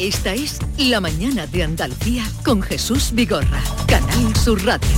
Esta es La Mañana de Andalucía con Jesús Vigorra, Canal Sur Radio.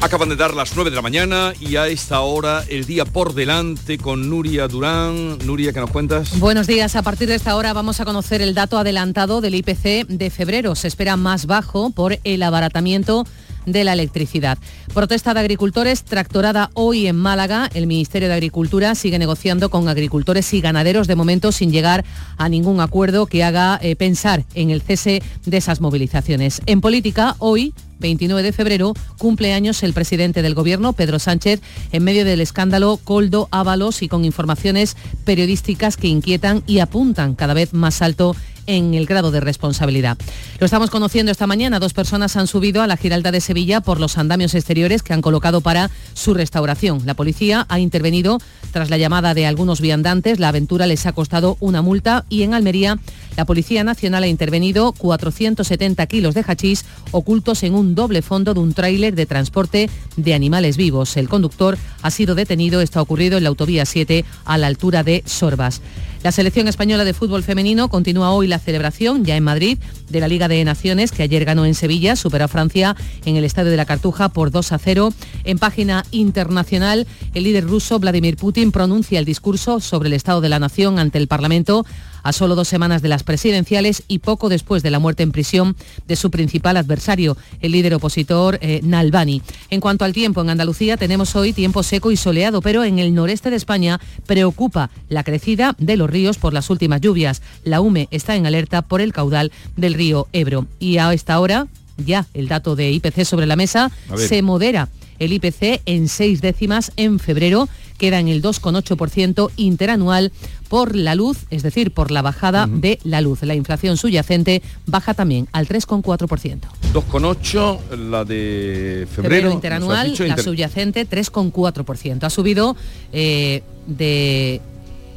Acaban de dar las 9 de la mañana y a esta hora el día por delante con Nuria Durán. Nuria, ¿qué nos cuentas? Buenos días. A partir de esta hora vamos a conocer el dato adelantado del IPC de febrero. Se espera más bajo por el abaratamiento de la electricidad. Protesta de agricultores tractorada hoy en Málaga. El Ministerio de Agricultura sigue negociando con agricultores y ganaderos de momento sin llegar a ningún acuerdo que haga eh, pensar en el cese de esas movilizaciones. En política, hoy 29 de febrero, cumple años el presidente del Gobierno, Pedro Sánchez, en medio del escándalo Coldo Ábalos y con informaciones periodísticas que inquietan y apuntan cada vez más alto en el grado de responsabilidad. Lo estamos conociendo esta mañana. Dos personas han subido a la Giralda de Sevilla por los andamios exteriores que han colocado para su restauración. La policía ha intervenido tras la llamada de algunos viandantes. La aventura les ha costado una multa y en Almería la Policía Nacional ha intervenido 470 kilos de hachís ocultos en un doble fondo de un tráiler de transporte de animales vivos. El conductor ha sido detenido. Está ocurrido en la autovía 7 a la altura de Sorbas. La selección española de fútbol femenino continúa hoy la celebración, ya en Madrid, de la Liga de Naciones, que ayer ganó en Sevilla, superó a Francia en el Estadio de la Cartuja por 2 a 0. En página internacional, el líder ruso Vladimir Putin pronuncia el discurso sobre el Estado de la Nación ante el Parlamento a solo dos semanas de las presidenciales y poco después de la muerte en prisión de su principal adversario, el líder opositor eh, Nalbani. En cuanto al tiempo, en Andalucía tenemos hoy tiempo seco y soleado, pero en el noreste de España preocupa la crecida de los ríos por las últimas lluvias. La UME está en alerta por el caudal del río Ebro. Y a esta hora, ya el dato de IPC sobre la mesa, se modera el IPC en seis décimas en febrero queda en el 2,8% interanual por la luz, es decir, por la bajada de la luz. La inflación subyacente baja también al 3,4%. 2,8 la de febrero. interanual, la subyacente 3,4%. Ha subido eh, de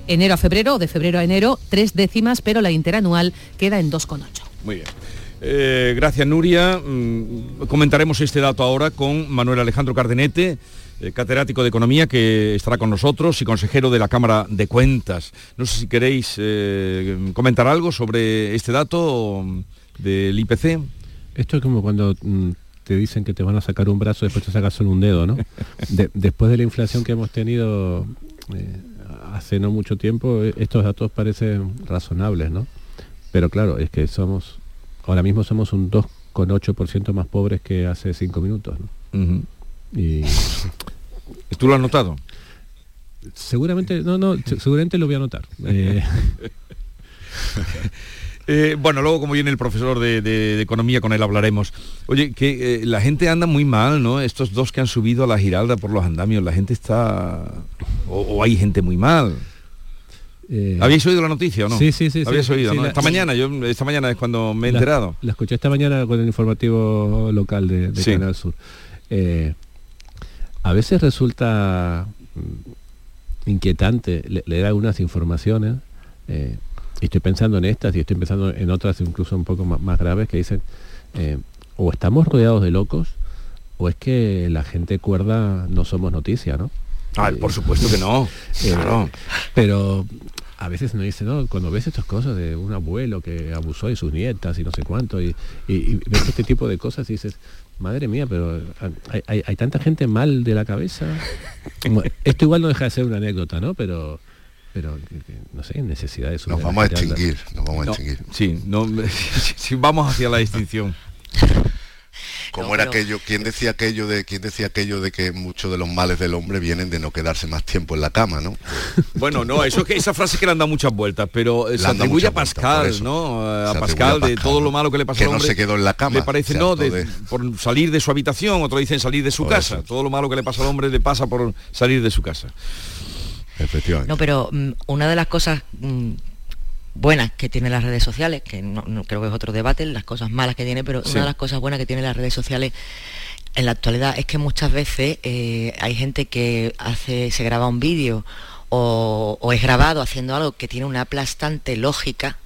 enero a febrero, de febrero a enero, tres décimas, pero la interanual queda en 2,8. Muy bien. Eh, gracias Nuria. Mm, comentaremos este dato ahora con Manuel Alejandro Cardenete eh, catedrático de Economía, que estará con nosotros y consejero de la Cámara de Cuentas. No sé si queréis eh, comentar algo sobre este dato del IPC. Esto es como cuando mm, te dicen que te van a sacar un brazo, después te sacas solo un dedo, ¿no? después de la inflación que hemos tenido hace no mucho tiempo, estos datos parecen razonables, ¿no? Pero claro, es que somos, ahora mismo somos un 2,8% más pobres que hace cinco minutos, ¿no? Y... ¿Tú lo has notado? Seguramente, no, no, seguramente lo voy a notar. Eh, eh, bueno, luego como viene el profesor de, economía, con él hablaremos. Oye, que eh, la gente anda muy mal, ¿no? Estos dos que han subido a la Giralda por los andamios, la gente está... O, hay gente muy mal. ¿Habéis oído la noticia o no? Sí, sí, sí. Habéis oído, esta mañana, yo esta mañana es cuando me he enterado. La escuché esta mañana con el informativo local de, Canal Sur a veces resulta mm, inquietante leer algunas informaciones, eh, y estoy pensando en estas y estoy pensando en otras incluso un poco más, graves que dicen, eh, o estamos rodeados de locos, o es que la gente cuerda no somos noticia, ¿no? Ah, por supuesto que no. claro. Pero a veces uno dice, no, cuando ves estas cosas de un abuelo que abusó de sus nietas y no sé cuánto, y, ves este tipo de cosas y dices, madre mía, pero hay, tanta gente mal de la cabeza. Esto igual no deja de ser una anécdota, ¿no? Pero pero no sé, necesidad de Nos vamos a extinguir, nos vamos a extinguir. sí, no, sí, vamos hacia la extinción. Como era aquello, ¿quién decía aquello de quién decía aquello de que muchos de los males del hombre vienen de no quedarse más tiempo en la cama, ¿no? Bueno, no, eso que esa frase que le han dado muchas vueltas, pero se atribuye a Pascal, ¿no? A Pascal, de todo lo malo que le pasó que al hombre. no se quedó en la cama. Le parece no, por salir de su habitación, otros dicen salir de su casa. Todo lo malo que le pasa al hombre le pasa por salir de su casa. Efectivamente. No, pero mm, una de las cosas mm, buenas que tienen las redes sociales, que no, creo que es otro debate, las cosas malas que tiene, pero una de las cosas buenas que tienen las redes sociales en la actualidad es que muchas veces eh, hay gente que hace, se graba un vídeo o, es grabado haciendo algo que tiene una aplastante lógica.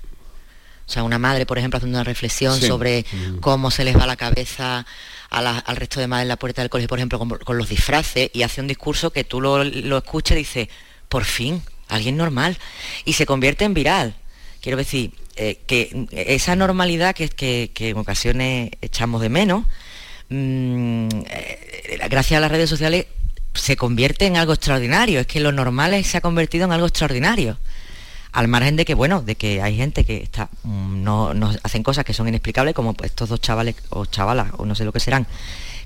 O sea, una madre, por ejemplo, haciendo una reflexión sobre cómo se les va la cabeza al resto de madres en la puerta del colegio, por ejemplo, con, los disfraces, y hace un discurso que tú lo, lo escuchas y dices, por fin, alguien normal, y se convierte en viral. Quiero decir, eh, que esa normalidad que, que, que, en ocasiones echamos de menos, mm, eh, gracias a las redes sociales se convierte en algo extraordinario. Es que lo normal se ha convertido en algo extraordinario. Al margen de que, bueno, de que hay gente que está, mm, no, hacen cosas que son inexplicables, como pues, estos dos chavales o chavalas, o no sé lo que serán,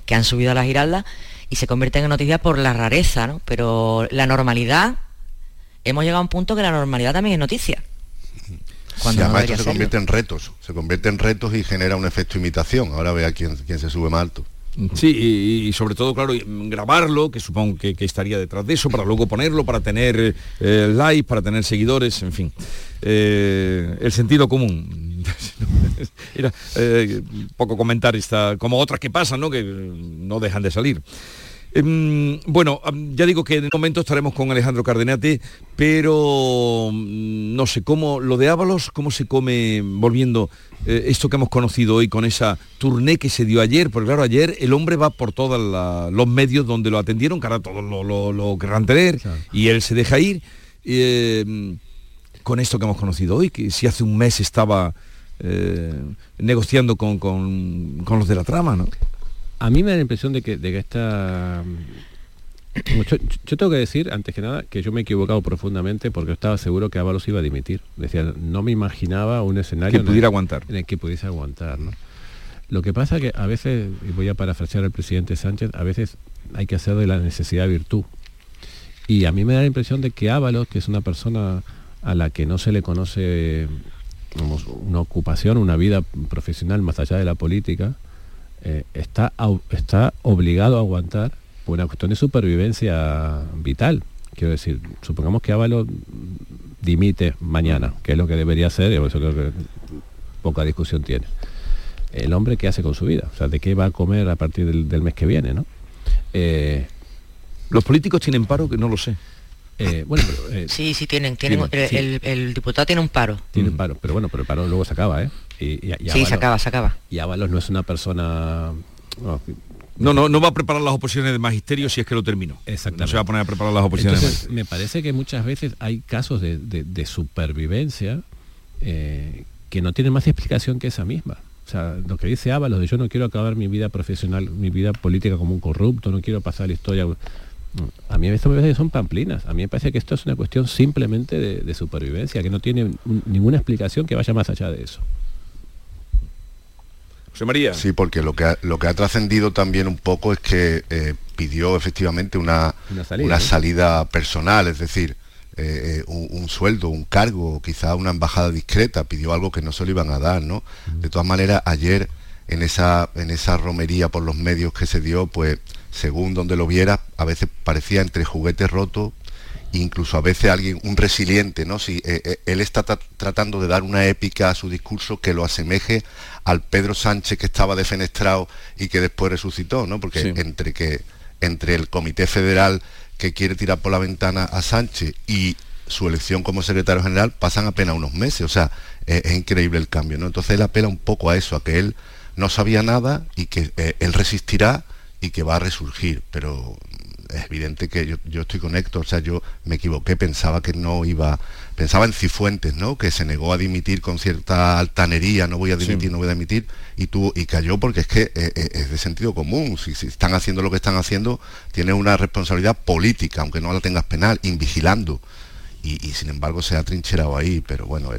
que han subido a la giralda y se convierten en noticias por la rareza, ¿no? Pero la normalidad, hemos llegado a un punto que la normalidad también es noticia. Cuando además esto se convierte en retos, se convierte en retos y genera un efecto imitación. Ahora vea quién, quién se sube más alto. Sí, y, sobre todo, claro, grabarlo, que supongo que, estaría detrás de eso, para luego ponerlo, para tener eh, likes, para tener seguidores, en fin. Eh, el sentido común. Era eh, poco comentar esta, como otras que pasan, ¿no? Que no dejan de salir. Em, bueno, ya digo que en el momento estaremos con Alejandro Cardenate, pero mm, no sé, ¿cómo lo de Ábalos, cómo se come volviendo eh, esto que hemos conocido hoy con esa tournée que se dio ayer? Porque claro, ayer el hombre va por todos los medios donde lo atendieron, que ahora todos lo, querrán tener, y él se deja ir. Em, con esto que hemos conocido hoy, que si hace un mes estaba eh, negociando con, con, con, los de la trama, ¿no? A mí me da la impresión de que, de que esta... Yo, tengo que decir, antes que nada, que yo me he equivocado profundamente porque estaba seguro que Ábalos iba a dimitir. Decía, no me imaginaba un escenario que pudiera aguantar. En el que pudiese aguantar. Lo que pasa que a veces, y voy a parafrasear al presidente Sánchez, a veces hay que hacer de la necesidad virtud. Y a mí me da la impresión de que Ábalos, que es una persona a la que no se le conoce una ocupación, una vida profesional más allá de la política, eh, está, está obligado a aguantar por una cuestión de supervivencia vital. Quiero decir, supongamos que Ávalo dimite mañana, que es lo que debería hacer, y eso creo que poca discusión tiene. El hombre, ¿qué hace con su vida? O sea, ¿de qué va a comer a partir del, mes que viene? ¿no? Eh, Los políticos tienen paro, que no lo sé. Eh, bueno, sí, sí tienen, tienen, el, diputado tiene un paro. Tiene un paro, pero bueno, pero el paro luego se acaba, ¿eh? Y, sí, se acaba, se acaba. Y Ábalos no es una persona... No, no, no va a preparar las oposiciones de magisterio si es que lo terminó. Exactamente. No se va a poner a preparar las oposiciones Entonces, Me parece que muchas veces hay casos de, supervivencia eh, que no tienen más explicación que esa misma. O sea, lo que dice Ábalos de yo no quiero acabar mi vida profesional, mi vida política como un corrupto, no quiero pasar la historia a mí esto me parece que son pamplinas. A mí me parece que esto es una cuestión simplemente de, supervivencia, que no tiene ninguna explicación que vaya más allá de eso. José María. Sí, porque lo que ha, lo que ha trascendido también un poco es que eh, pidió efectivamente una, una, salida, personal, es decir, eh, eh, un, sueldo, un cargo, quizá una embajada discreta, pidió algo que no se lo iban a dar, ¿no? De todas maneras, ayer en esa, en esa romería por los medios que se dio, pues según donde lo viera, a veces parecía entre juguetes rotos, incluso a veces alguien, un resiliente, ¿no? Si eh, eh, él está tratando de dar una épica a su discurso que lo asemeje al Pedro Sánchez que estaba defenestrado y que después resucitó, ¿no? Porque entre que entre el Comité Federal que quiere tirar por la ventana a Sánchez y su elección como secretario general pasan apenas unos meses, o sea, es, increíble el cambio, ¿no? Entonces él apela un poco a eso, a que él no sabía nada y que eh, él resistirá y que va a resurgir, pero es evidente que yo, estoy con Héctor, o sea, yo me equivoqué, pensaba que no iba, pensaba en Cifuentes, ¿no? Que se negó a dimitir con cierta altanería, no voy a dimitir, no voy a dimitir, y tú, y cayó porque es que eh, eh, es de sentido común, si, están haciendo lo que están haciendo, tiene una responsabilidad política, aunque no la tengas penal, invigilando, y, sin embargo se ha trincherado ahí, pero bueno,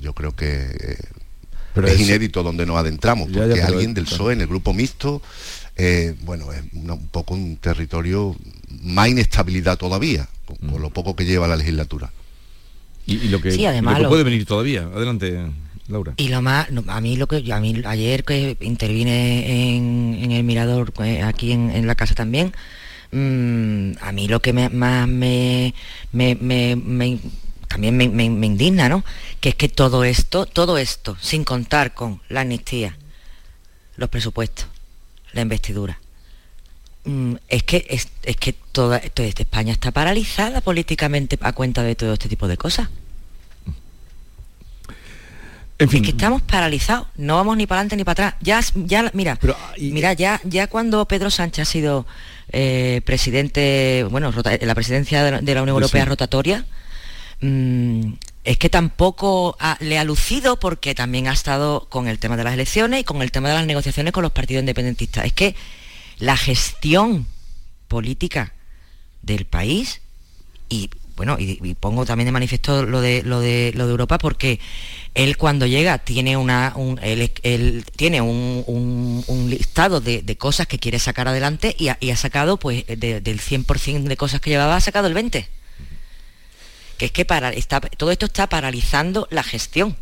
yo creo que eh, es, inédito donde nos adentramos, porque alguien del PSOE en el grupo mixto eh, bueno, es un poco un territorio más inestabilidad todavía, con, mm. lo poco que lleva la legislatura. Y, lo que, puede venir todavía. Adelante. Laura. Y lo más, a mí lo que a mí ayer que intervine en, el mirador eh, aquí en, la casa también, mm, a mí lo que más me, también me, indigna, ¿no? Que es que todo esto, todo esto, sin contar con la amnistía, los presupuestos, la investidura. Mm, es que, es, que toda, toda España está paralizada políticamente a cuenta de todo este tipo de cosas. En fin. Es que estamos paralizados, no vamos ni para adelante ni para atrás. Ya, ya, mira, mira, ya, ya cuando Pedro Sánchez ha sido eh, presidente, bueno, la presidencia de la, Unión Europea rotatoria, mm, es que tampoco le ha lucido porque también ha estado con el tema de las elecciones y con el tema de las negociaciones con los partidos independentistas. Es que la gestión política del país y bueno, y, pongo también de manifiesto lo de, lo de, lo de Europa porque él cuando llega tiene una un, él, tiene un, listado de, cosas que quiere sacar adelante y ha, sacado pues del 100% de cosas que llevaba ha sacado el 20 que es que para, está, todo esto está paralizando la gestión.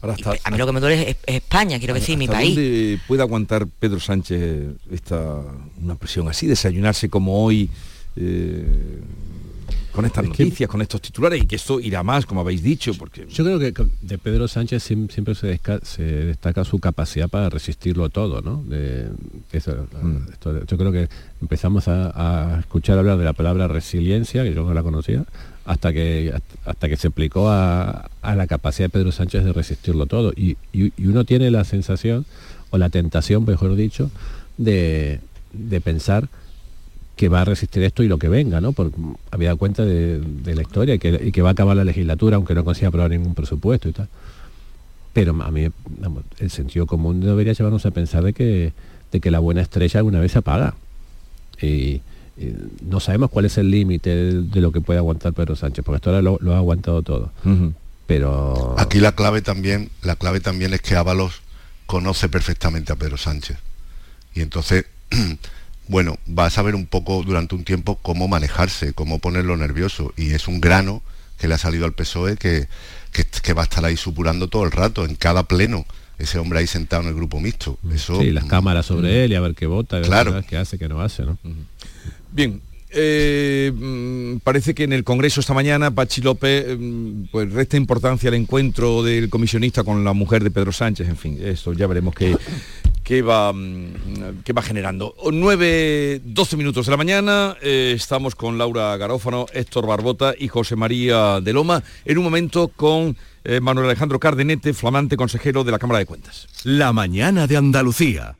a mí lo que me duele es, España, quiero decir, mi país. ¿Dónde puede aguantar Pedro Sánchez esta una presión así, desayunarse como hoy? Eh, con estas noticias, con estos titulares y que esto irá más, como habéis dicho, porque... Yo creo que de Pedro Sánchez siempre se, destaca su capacidad para resistirlo todo, ¿no? Mm. yo creo que empezamos a, escuchar hablar de la palabra resiliencia, que yo no la conocía, hasta que, hasta que se aplicó a, la capacidad de Pedro Sánchez de resistirlo todo. Y, uno tiene la sensación, o la tentación, mejor dicho, de, pensar que va a resistir esto y lo que venga, ¿no? Porque había dado cuenta de, la historia y que, va a acabar la legislatura aunque no consiga aprobar ningún presupuesto y tal. Pero a mí el sentido común debería llevarnos a pensar de que, de que la buena estrella alguna vez se apaga. Y, no sabemos cuál es el límite de, lo que puede aguantar Pedro Sánchez, porque esto ahora lo, ha aguantado todo. Pero aquí la clave también, la clave también es que Ábalos conoce perfectamente a Pedro Sánchez. Y entonces, bueno, va a saber un poco durante un tiempo cómo manejarse, cómo ponerlo nervioso. Y es un grano que le ha salido al PSOE que, que, va a estar ahí supurando todo el rato, en cada pleno ese hombre ahí sentado en el grupo mixto. Eso, sí, las cámaras sobre mm. él y a ver qué vota, claro. qué hace, qué no hace, ¿no? Bien, eh, mm, parece que en el Congreso esta mañana Pachi López mm, pues resta importancia al encuentro del comisionista con la mujer de Pedro Sánchez, en fin, esto ya veremos qué, qué, va, mm, qué va generando. 9, 12 minutos de la mañana, eh, estamos con Laura Garófano, Héctor Barbota y José María de Loma, en un momento con eh, Manuel Alejandro Cardenete, flamante consejero de la Cámara de Cuentas. La mañana de Andalucía.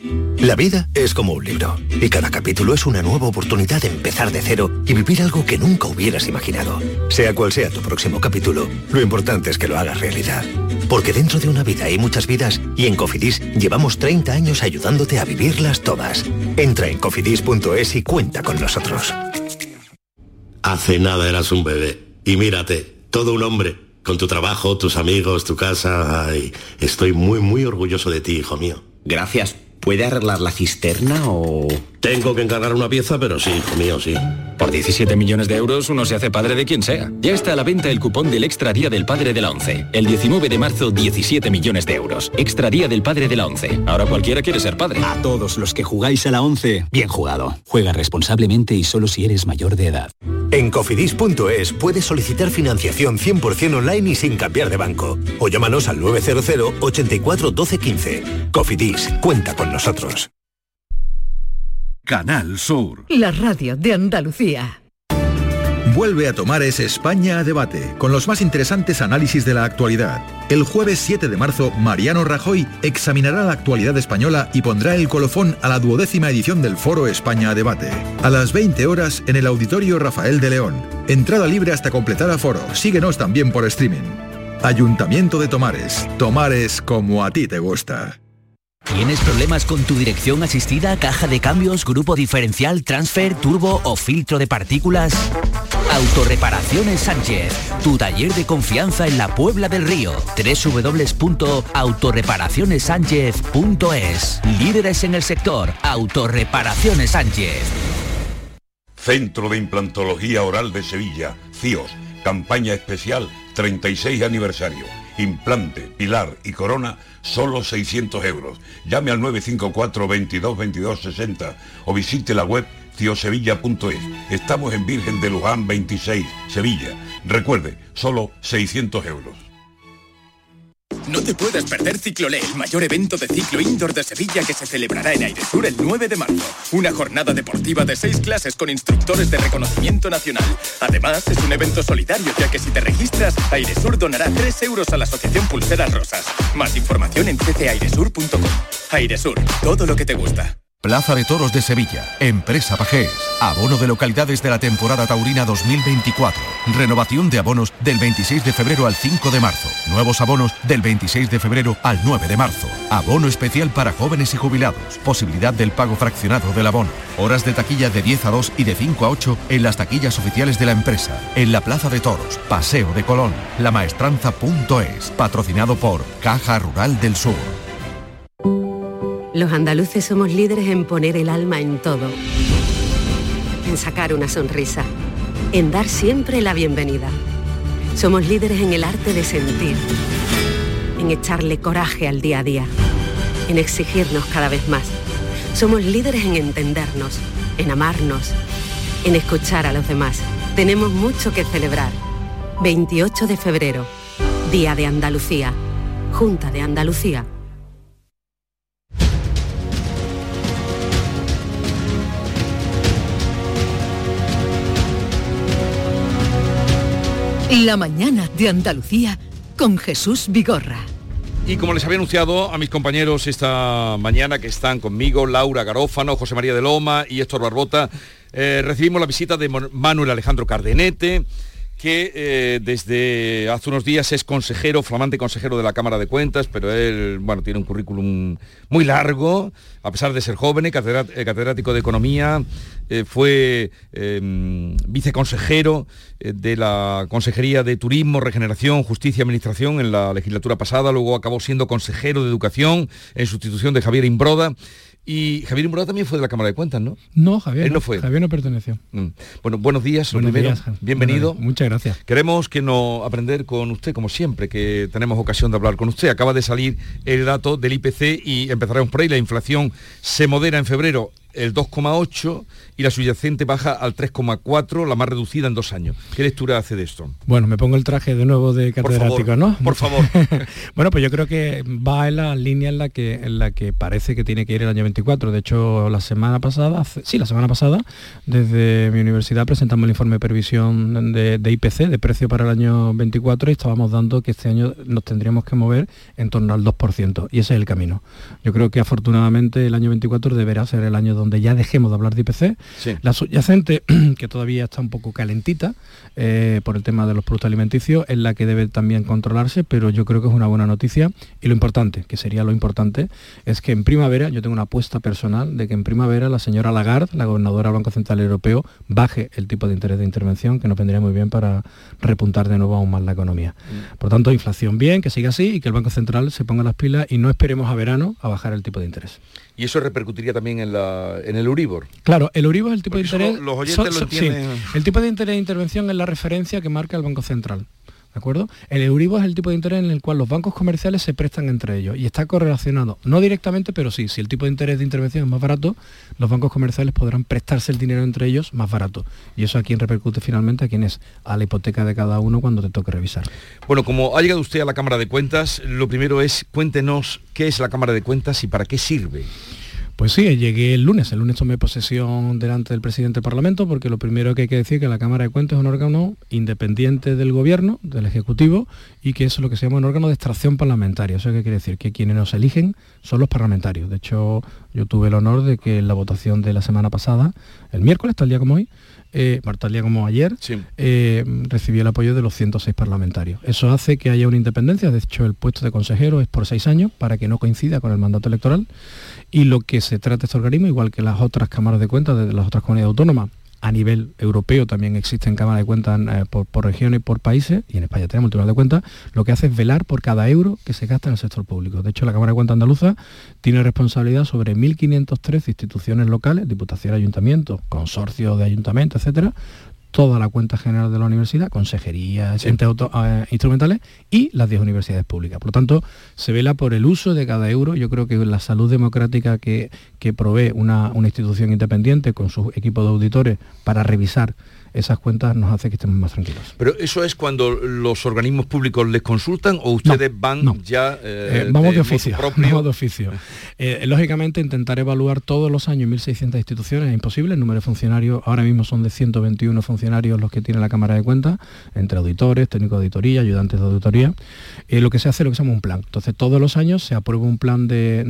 La vida es como un libro y cada capítulo es una nueva oportunidad de empezar de cero y vivir algo que nunca hubieras imaginado. Sea cual sea tu próximo capítulo, lo importante es que lo hagas realidad. Porque dentro de una vida hay muchas vidas y en Cofidis llevamos 30 años ayudándote a vivirlas todas. Entra en cofidis.es y cuenta con nosotros. Hace nada eras un bebé y mírate, todo un hombre, con tu trabajo, tus amigos, tu casa. estoy muy, muy orgulloso de ti, hijo mío. Gracias. ¿Puede arreglar la cisterna o...? Tengo que encargar una pieza, pero sí, hijo mío, sí. Por 17 millones de euros uno se hace padre de quien sea. Ya está a la venta el cupón del Extra Día del Padre de la ONCE. El 19 de marzo, 17 millones de euros. Extra Día del Padre de la ONCE. Ahora cualquiera quiere ser padre. A todos los que jugáis a la ONCE, bien jugado. Juega responsablemente y solo si eres mayor de edad. En cofidis.es puedes solicitar financiación 100% online y sin cambiar de banco. O llámanos al 900 84 12 15. Cofidis, cuenta con nosotros. Canal Sur. La radio de Andalucía. Vuelve a tomar ese España a debate, con los más interesantes análisis de la actualidad. El jueves 7 de marzo, Mariano Rajoy examinará la actualidad española y pondrá el colofón a la duodécima edición del Foro España a debate. A las 20 horas en el Auditorio Rafael de León. Entrada libre hasta completar aforo. Síguenos también por streaming. Ayuntamiento de Tomares. Tomares como a ti te gusta. ¿Tienes problemas con tu dirección asistida, caja de cambios, grupo diferencial, transfer, turbo o filtro de partículas? Autorreparaciones Sánchez, tu taller de confianza en la Puebla del Río. www.autorreparacionessánchez.es. Líderes en el sector, Autorreparaciones Sánchez. Centro de Implantología Oral de Sevilla, CIOS, campaña especial 36 aniversario implante, pilar y corona, solo 600 euros. Llame al 954 22 22 60 o visite la web ciosevilla.es. Estamos en Virgen de Luján 26, Sevilla. Recuerde, solo 600 euros. No te puedes perder Ciclolé, el mayor evento de ciclo indoor de Sevilla que se celebrará en Airesur el 9 de marzo. Una jornada deportiva de seis clases con instructores de reconocimiento nacional. Además, es un evento solidario ya que si te registras, Airesur donará 3 euros a la Asociación Pulseras Rosas. Más información en ccairesur.com. Airesur, todo lo que te gusta. Plaza de Toros de Sevilla, Empresa Pajés, abono de localidades de la temporada taurina 2024, renovación de abonos del 26 de febrero al 5 de marzo, nuevos abonos del 26 de febrero al 9 de marzo, abono especial para jóvenes y jubilados, posibilidad del pago fraccionado del abono, horas de taquilla de 10 a 2 y de 5 a 8 en las taquillas oficiales de la empresa, en la Plaza de Toros, Paseo de Colón, lamaestranza.es, patrocinado por Caja Rural del Sur. Los andaluces somos líderes en poner el alma en todo, en sacar una sonrisa, en dar siempre la bienvenida. Somos líderes en el arte de sentir, en echarle coraje al día a día, en exigirnos cada vez más. Somos líderes en entendernos, en amarnos, en escuchar a los demás. Tenemos mucho que celebrar. 28 de febrero, Día de Andalucía, Junta de Andalucía. La mañana de Andalucía con Jesús Vigorra. Y como les había anunciado a mis compañeros esta mañana que están conmigo, Laura Garófano, José María de Loma y Héctor Barbota, eh, recibimos la visita de Manuel Alejandro Cardenete, que eh, desde hace unos días es consejero, flamante consejero de la Cámara de Cuentas, pero él, bueno, tiene un currículum muy largo, a pesar de ser joven, eh, catedrático de Economía, eh, fue viceconsejero de la Consejería de Turismo, Regeneración, Justicia y Administración en la legislatura pasada, luego acabó siendo consejero de Educación en sustitución de Javier Imbroda y Javier Imbroda también fue de la Cámara de Cuentas, ¿no? No, Javier. no, fue. Javier no perteneció. Mm. Bueno, buenos días, buenos días, bienvenido. muchas gracias. Queremos que nos aprender con usted, como siempre, que tenemos ocasión de hablar con usted. Acaba de salir el dato del IPC y empezaremos por ahí. La inflación se modera en febrero el 2,8 y la subyacente baja al 3,4, la más reducida en dos años. ¿Qué lectura hace de esto? Bueno, me pongo el traje de nuevo de catedrático, ¿no? Por favor. bueno, pues yo creo que va en la línea en la que en la que parece que tiene que ir el año 24. De hecho, la semana pasada, sí, la semana pasada, desde mi universidad presentamos el informe de previsión de, de IPC, de precio para el año 24, y estábamos dando que este año nos tendríamos que mover en torno al 2%, y ese es el camino. Yo creo que afortunadamente el año 24 deberá ser el año donde ya dejemos de hablar de IPC. La subyacente, que todavía está un poco calentita eh, por el tema de los productos alimenticios, es la que debe también controlarse, pero yo creo que es una buena noticia. Y lo importante, que sería lo importante, es que en primavera, yo tengo una apuesta personal de que en primavera la señora Lagarde, la gobernadora del Banco Central Europeo, baje el tipo de interés de intervención, que nos vendría muy bien para repuntar de nuevo aún más la economía. Mm. Por tanto, inflación bien, que siga así y que el Banco Central se ponga las pilas y no esperemos a verano a bajar el tipo de interés y eso repercutiría también en, la, en el Euribor. Claro, el Euribor es el tipo de interés... los oyentes lo entienden. el tipo de interés de intervención es la referencia que marca el Banco Central. ¿De acuerdo? El Euribor es el tipo de interés en el cual los bancos comerciales se prestan entre ellos y está correlacionado, no directamente, pero sí, si el tipo de interés de intervención es más barato, los bancos comerciales podrán prestarse el dinero entre ellos más barato. Y eso a quién repercute finalmente, a quién es, a la hipoteca de cada uno cuando te toque revisar. Bueno, como ha llegado usted a la Cámara de Cuentas, lo primero es cuéntenos qué es la Cámara de Cuentas y para qué sirve. Pues sí, llegué el lunes. El lunes tomé posesión delante del presidente del Parlamento porque lo primero que hay que decir es que la Cámara de Cuentas es un órgano independiente del Gobierno, del Ejecutivo, y que es lo que se llama un órgano de extracción parlamentaria. Eso qué quiere decir que quienes nos eligen son los parlamentarios. De hecho, yo tuve el honor de que en la votación de la semana pasada, el miércoles, tal día como hoy, eh, tal día como ayer, eh, recibió el apoyo de los 106 parlamentarios. Eso hace que haya una independencia, de hecho el puesto de consejero es por seis años para que no coincida con el mandato electoral y lo que se trata este organismo, igual que las otras cámaras de cuentas de las otras comunidades autónomas, a nivel europeo también existen cámaras de cuentas eh, por, regiones y por países, y en España tenemos el Tribunal de Cuentas, lo que hace es velar por cada euro que se gasta en el sector público. De hecho, la Cámara de Cuentas Andaluza tiene responsabilidad sobre 1.513 instituciones locales, diputaciones, ayuntamientos, consorcios de ayuntamientos, etcétera, toda la cuenta general de la universidad, consejería, entes eh, instrumentales y las 10 universidades públicas. Por lo tanto, se vela por el uso de cada euro. Yo creo que la salud democrática que, provee una, institución independiente con su equipo de auditores para revisar esas cuentas nos hace que estemos más tranquilos. Pero eso es cuando los organismos públicos les consultan o ustedes van ya eh, eh, vamos de, oficio, vamos de oficio. lógicamente intentar evaluar todos los años 1.600 instituciones es imposible. El número de funcionarios ahora mismo son de 121 funcionarios los que tiene la Cámara de Cuentas, entre auditores, técnicos de auditoría, ayudantes de auditoría. lo que se hace es lo que se llama un plan. Entonces todos los años se aprueba un plan de,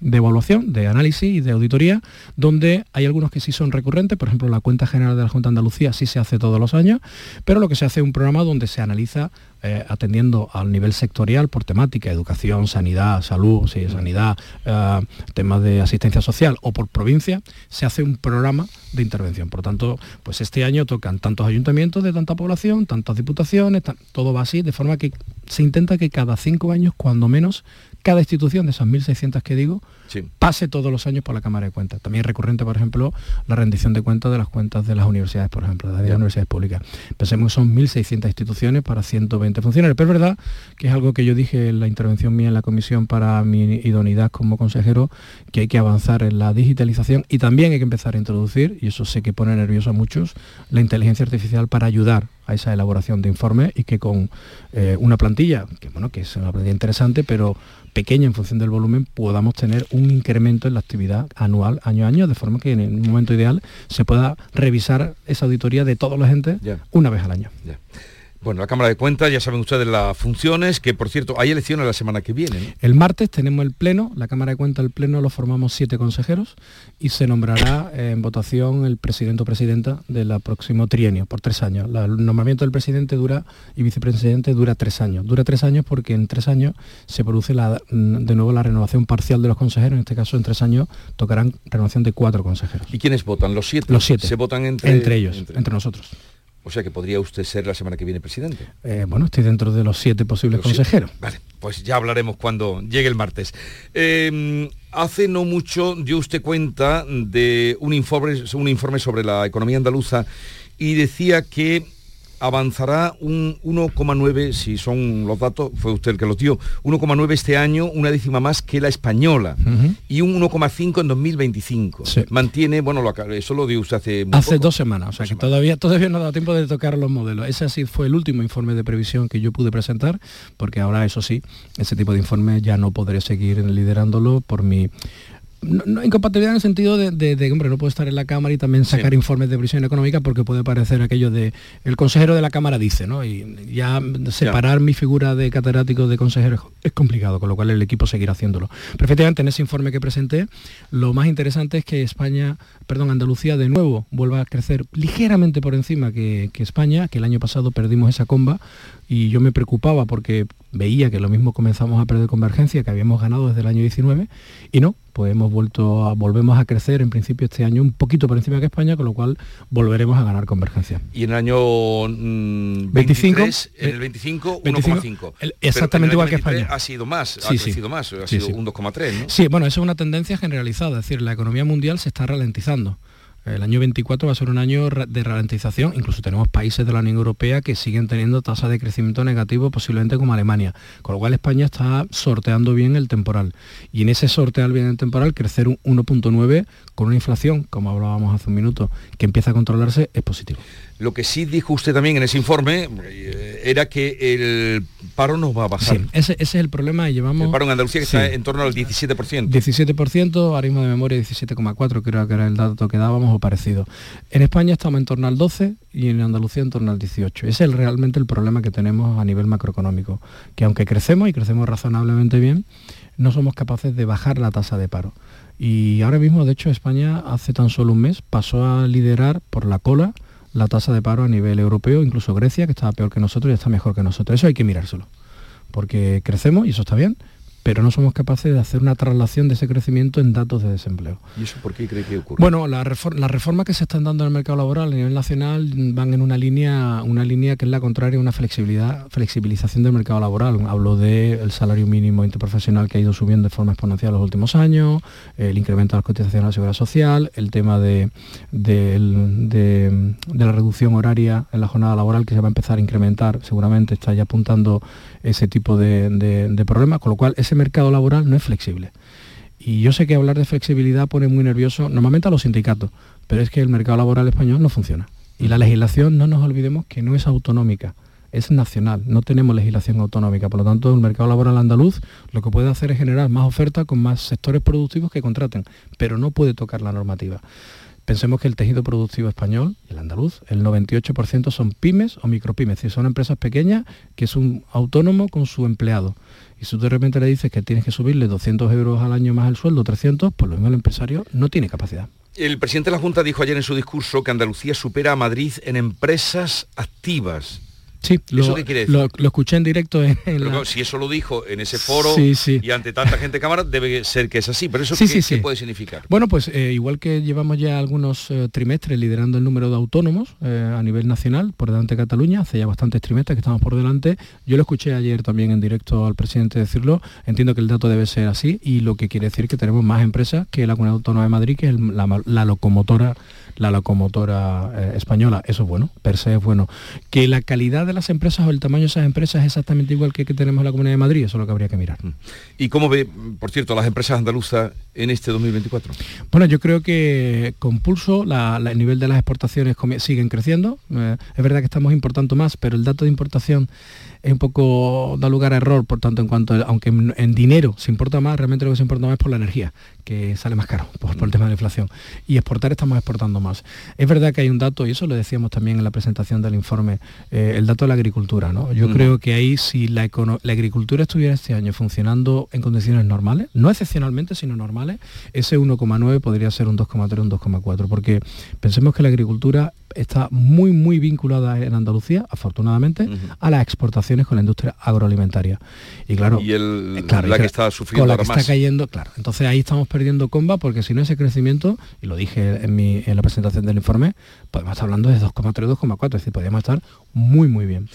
de evaluación, de análisis y de auditoría, donde hay algunos que sí son recurrentes, por ejemplo la cuenta general de la Junta de Andalucía sí se hace todos los años, pero lo que se hace es un programa donde se analiza eh, atendiendo al nivel sectorial por temática, educación, sanidad, salud, sí, sanidad, eh, temas de asistencia social o por provincia, se hace un programa de intervención. Por tanto, pues este año tocan tantos ayuntamientos de tanta población, tantas diputaciones, todo va así, de forma que se intenta que cada cinco años, cuando menos, cada institución de esas 1.600 que digo, pase todos los años por la Cámara de Cuentas. También recurrente, por ejemplo, la rendición de cuentas de las cuentas de las universidades, por ejemplo, de las universidades públicas. Pensemos que son 1.600 instituciones para 120 funcionarios. Pero es verdad que es algo que yo dije en la intervención mía en la comisión para mi idoneidad como consejero, que hay que avanzar en la digitalización y también hay que empezar a introducir, y eso sé que pone nervioso a muchos, la inteligencia artificial para ayudar a esa elaboración de informes y que con eh, una plantilla, que bueno, que es una plantilla interesante, pero pequeña en función del volumen, podamos tener un incremento en la actividad anual, año a año, de forma que en el momento ideal se pueda revisar esa auditoría de todos los entes una vez al año. Bueno, la Cámara de Cuentas, ya saben ustedes las funciones, que por cierto, hay elecciones la semana que viene. El martes tenemos el Pleno, la Cámara de Cuentas, el Pleno lo formamos siete consejeros y se nombrará en votación el presidente o presidenta del próximo trienio, por tres años. el nombramiento del presidente dura y vicepresidente dura tres años. Dura tres años porque en tres años se produce de nuevo la renovación parcial de los consejeros, en este caso en tres años tocarán renovación de cuatro consejeros. ¿Y quiénes votan? ¿Los siete? Los siete. ¿Se votan entre, entre ellos, entre nosotros. O sea que podría usted ser la semana que viene presidente. Eh, bueno, estoy dentro de los siete posibles consejeros. Vale, pues ya hablaremos cuando llegue el martes. Eh, hace no mucho dio usted cuenta de un informe, un informe sobre la economía andaluza y decía que avanzará un 1,9, si son los datos, fue usted el que los dio, 1,9 este año, una décima más que la española, y un 1,5 en 2025. Mantiene, bueno, eso lo dio usted hace Hace dos semanas, o sea que todavía, todavía no ha dado tiempo de tocar los modelos. Ese sí fue el último informe de previsión que yo pude presentar, porque ahora eso sí, ese tipo de informe ya no podré seguir liderándolo por mi no, incompatibilidad en el sentido de, que, hombre, no puedo estar en la Cámara y también sacar informes de previsión económica porque puede parecer aquello de el consejero de la Cámara dice, ¿no? Y ya separar mi figura de catedrático de consejero es complicado, con lo cual el equipo seguirá haciéndolo. Perfectamente, en ese informe que presenté, lo más interesante es que España, perdón, Andalucía de nuevo vuelva a crecer ligeramente por encima que, que España, que el año pasado perdimos esa comba, y yo me preocupaba porque veía que lo mismo comenzamos a perder convergencia que habíamos ganado desde el año 19 y no, pues hemos vuelto a, volvemos a crecer en principio este año un poquito por encima que España, con lo cual volveremos a ganar convergencia. Y en el año 25, mm, en el 25, 1,5. Exactamente igual que España. Ha sido más, ha crecido más, ha sido un 2,3, ¿no? Sí, bueno, eso es una tendencia generalizada, es decir, la economía mundial se está ralentizando. El año 24 va a ser un año de ralentización, incluso tenemos países de la Unión Europea que siguen teniendo tasas de crecimiento negativo, posiblemente como Alemania, con lo cual España está sorteando bien el temporal. Y en ese sortear bien el temporal, crecer un 1.9 con una inflación, como hablábamos hace un minuto, que empieza a controlarse, es positivo. Lo que sí dijo usted también en ese informe eh, era que el paro no va a bajar. Sí, ese, es el problema y llevamos... El paro en Andalucía que está en torno al 17%. 17%, arismo de memoria 17,4, creo que era el dato que dábamos o parecido. En España estamos en torno al 12 y en Andalucía en torno al 18. Ese es realmente el problema que tenemos a nivel macroeconómico, que aunque crecemos y crecemos razonablemente bien, no somos capaces de bajar la tasa de paro. Y ahora mismo, de hecho, España hace tan solo un mes pasó a liderar por la cola la tasa de paro a nivel europeo, incluso Grecia, que estaba peor que nosotros y está mejor que nosotros. Eso hay que mirárselo, porque crecemos y eso está bien, pero no somos capaces de hacer una traslación de ese crecimiento en datos de desempleo. ¿Y eso por qué cree que ocurre? Bueno, las reformas que se están dando en el mercado laboral a nivel nacional van en una línea, una línea que es la contraria a una flexibilidad, flexibilización del mercado laboral. Hablo del salario mínimo interprofesional que ha ido subiendo de forma exponencial los últimos años, el incremento de las cotizaciones a la seguridad social, el tema de, de la reducción horaria en la jornada laboral que se va a empezar a incrementar, seguramente está ya apuntando ese tipo de, problemas, con lo cual ese mercado laboral no es flexible. Y yo sé que hablar de flexibilidad pone muy nervioso normalmente a los sindicatos, pero es que el mercado laboral español no funciona. Y la legislación, no nos olvidemos que no es autonómica es nacional, no tenemos legislación autonómica, por lo tanto el mercado laboral andaluz lo que puede hacer es generar más oferta con más sectores productivos que contraten, pero no puede tocar la normativa. Pensemos que el tejido productivo español, el andaluz, el 98% son pymes o micropymes, es son empresas pequeñas que es un autónomo con su empleado. Y si tú de repente le dices que tienes que subirle 200 euros al año más el sueldo, 300, pues lo mismo el empresario no tiene capacidad. El presidente de la Junta dijo ayer en su discurso que Andalucía supera a Madrid en empresas activas. Sí, lo, Lo, escuché en directo en, Si eso lo dijo en ese foro y ante tanta gente cámara, debe ser que es así. Pero eso ¿qué, puede significar? Bueno, pues eh, igual que llevamos ya algunos eh, trimestres liderando el número de autónomos eh, a nivel nacional, por delante de Cataluña, hace ya bastantes trimestres que estamos por delante. Yo lo escuché ayer también en directo al presidente decirlo. Entiendo que el dato debe ser así y lo que quiere decir que tenemos más empresas que la Comunidad Autónoma de Madrid, que es la locomotora la locomotora eh, española. Eso es bueno, per se es bueno. Que la calidad de las empresas o el tamaño de esas empresas es exactamente igual que que tenemos en la Comunidad de Madrid, eso es lo que habría que mirar. Mm. ¿Y cómo ve, por cierto, las empresas andaluzas en este 2024? Bueno, yo creo que con pulso el nivel de las exportaciones siguen creciendo. Eh, es verdad que estamos importando más, pero el dato de importación es un poco, da lugar a error, por tanto, en cuanto, aunque en, dinero se importa más, realmente lo que se importa más es por la energía, que sale más caro por, el tema de la inflación. Y exportar estamos exportando más. Es verdad que hay un dato, y eso lo decíamos también en la presentación del informe, eh, el dato de la agricultura. ¿no? Yo creo que ahí si la, la agricultura estuviera este año funcionando en condiciones normales, no excepcionalmente, sino normales, ese 1,9 podría ser un 2,3, un 2,4, porque pensemos que la agricultura está muy, muy vinculada en Andalucía, afortunadamente, a las exportaciones con la industria agroalimentaria. Y claro, y el, eh, la que está sufriendo con la que está cayendo, claro. Entonces ahí estamos perdiendo comba porque si no ese crecimiento, y lo dije en, mi, en la presentación del informe, podemos estar hablando de 2,3, 2,4, es decir, podríamos estar muy, muy bien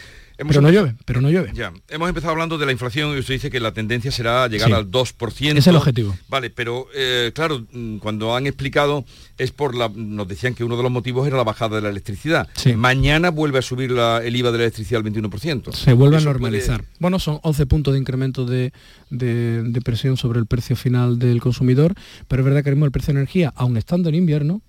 pero no llueve, pero no llueve. Ya, hemos empezado hablando de la inflación y usted dice que la tendencia será llegar al 2%. Es el objetivo. Vale, pero eh, claro, mm, cuando han explicado es por la, nos decían que uno de los motivos era la bajada de la electricidad. Mañana vuelve a subir el IVA de la electricidad al 21%. Se vuelve a normalizar. Bueno, son 11 puntos de incremento de, de, presión sobre el precio final del consumidor, pero es verdad que el precio de energía, aun estando en invierno,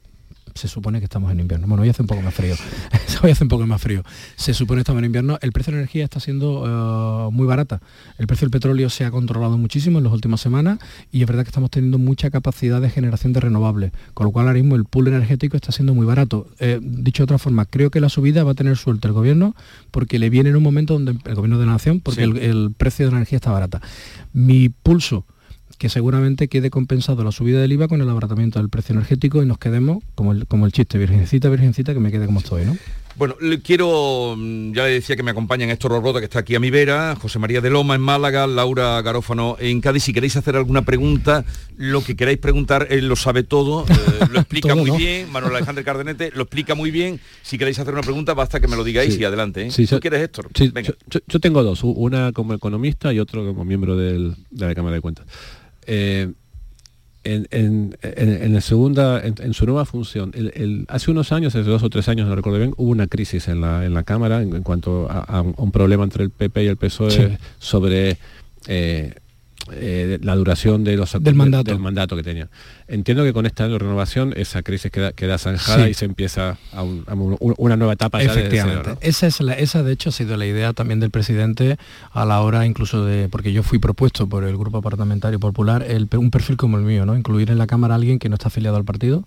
se supone que estamos en invierno. Bueno, hoy hace un poco más frío. hoy hace un poco más frío. Se supone que estamos en invierno. El precio de la energía está siendo eh, muy barata. El precio del petróleo se ha controlado muchísimo en las últimas semanas y es verdad que estamos teniendo mucha capacidad de generación de renovables, con lo cual ahora mismo el pool energético está siendo muy barato. Eh, dicho de otra forma, creo que la subida va a tener suerte el gobierno porque le viene en un momento donde el gobierno de la nación, porque el precio de la energía está barata. Mi pulso que seguramente quede compensado la subida del IVA con el abaratamiento del precio energético y nos quedemos como el, como el chiste, virgencita, virgencita, que me quede como estoy, ¿no? Bueno, quiero, mm, ya le decía que me acompañan Héctor Rorrota, que está aquí a mi vera, José María de Loma en Málaga, Laura Garófano en Cádiz. Si queréis hacer alguna pregunta, lo que queráis preguntar, él lo sabe todo, eh, lo explica muy bien, Manuel Alejandro Cardenete lo explica muy bien. Si queréis hacer una pregunta, basta que me lo digáis y adelante. ¿eh? ¿Tú quieres, Héctor? Yo, tengo dos, una como economista y otro como miembro de la Cámara de Cuentas. Eh, en, en, segunda, en, su nueva función, hace unos años, hace dos o tres años, no recuerdo bien, hubo una crisis en la, en la Cámara en, cuanto a, un problema entre el PP y el PSOE sobre eh, eh, la duración de los del mandato. del mandato que tenía. Entiendo que con esta renovación esa crisis queda, queda zanjada y se empieza a, una nueva etapa. Efectivamente. esa, es la, esa de hecho ha sido la idea también del presidente a la hora incluso de, porque yo fui propuesto por el Grupo Parlamentario Popular, el, un perfil como el mío, ¿no? incluir en la Cámara a alguien que no está afiliado al partido,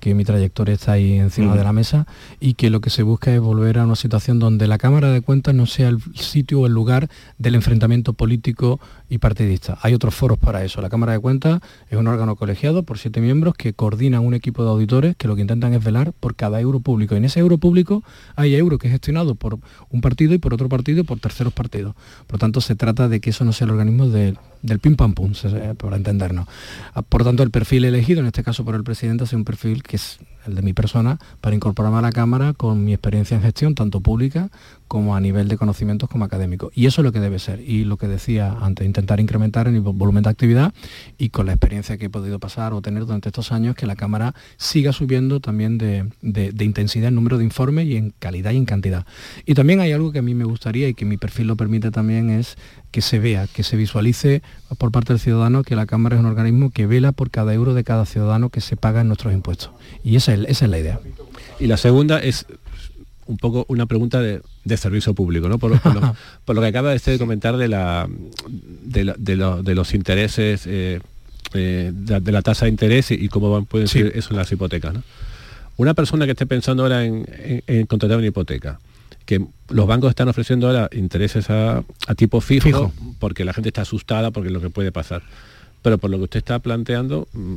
que mi trayectoria está ahí encima de la mesa y que lo que se busca es volver a una situación donde la Cámara de Cuentas no sea el sitio o el lugar del enfrentamiento político y partidista. Hay otros foros para eso. La Cámara de Cuentas es un órgano colegiado siete miembros que coordinan un equipo de auditores que lo que intentan es velar por cada euro público. Y en ese euro público hay euro que es gestionado por un partido y por otro partido y por terceros partidos. Por lo tanto, se trata de que eso no sea el organismo del pim pam pum, para entendernos. Ah, por tanto, el perfil elegido, en este caso por el presidente, ha sido un perfil que es el de mi persona, para incorporarme a la Cámara con mi experiencia en gestión, tanto pública como a nivel de conocimientos como académico. Y eso es lo que debe ser. Y lo que decía antes, intentar incrementar el volumen de actividad y con la experiencia que he podido pasar o tener durante estos años, que la Cámara siga subiendo también de, intensidad en número de informes y en calidad y en cantidad. Y también hay algo que a mí me gustaría y que mi perfil lo permite también es que se vea, que se visualice por parte del ciudadano que la Cámara es un organismo que vela por cada euro de cada ciudadano que se paga en nuestros impuestos. Y esa es, esa es la idea. Y la segunda es un poco una pregunta de, servicio público, ¿no? Por, lo, que acaba de comentar de, la, de, los intereses, eh, eh, de, la tasa de interés y, cómo van, pueden ser eso en las hipotecas. Una persona que esté pensando ahora en, contratar una hipoteca, que los bancos están ofreciendo ahora intereses a, tipo fijo, porque la gente está asustada porque es lo que puede pasar pero por lo que usted está planteando, mm,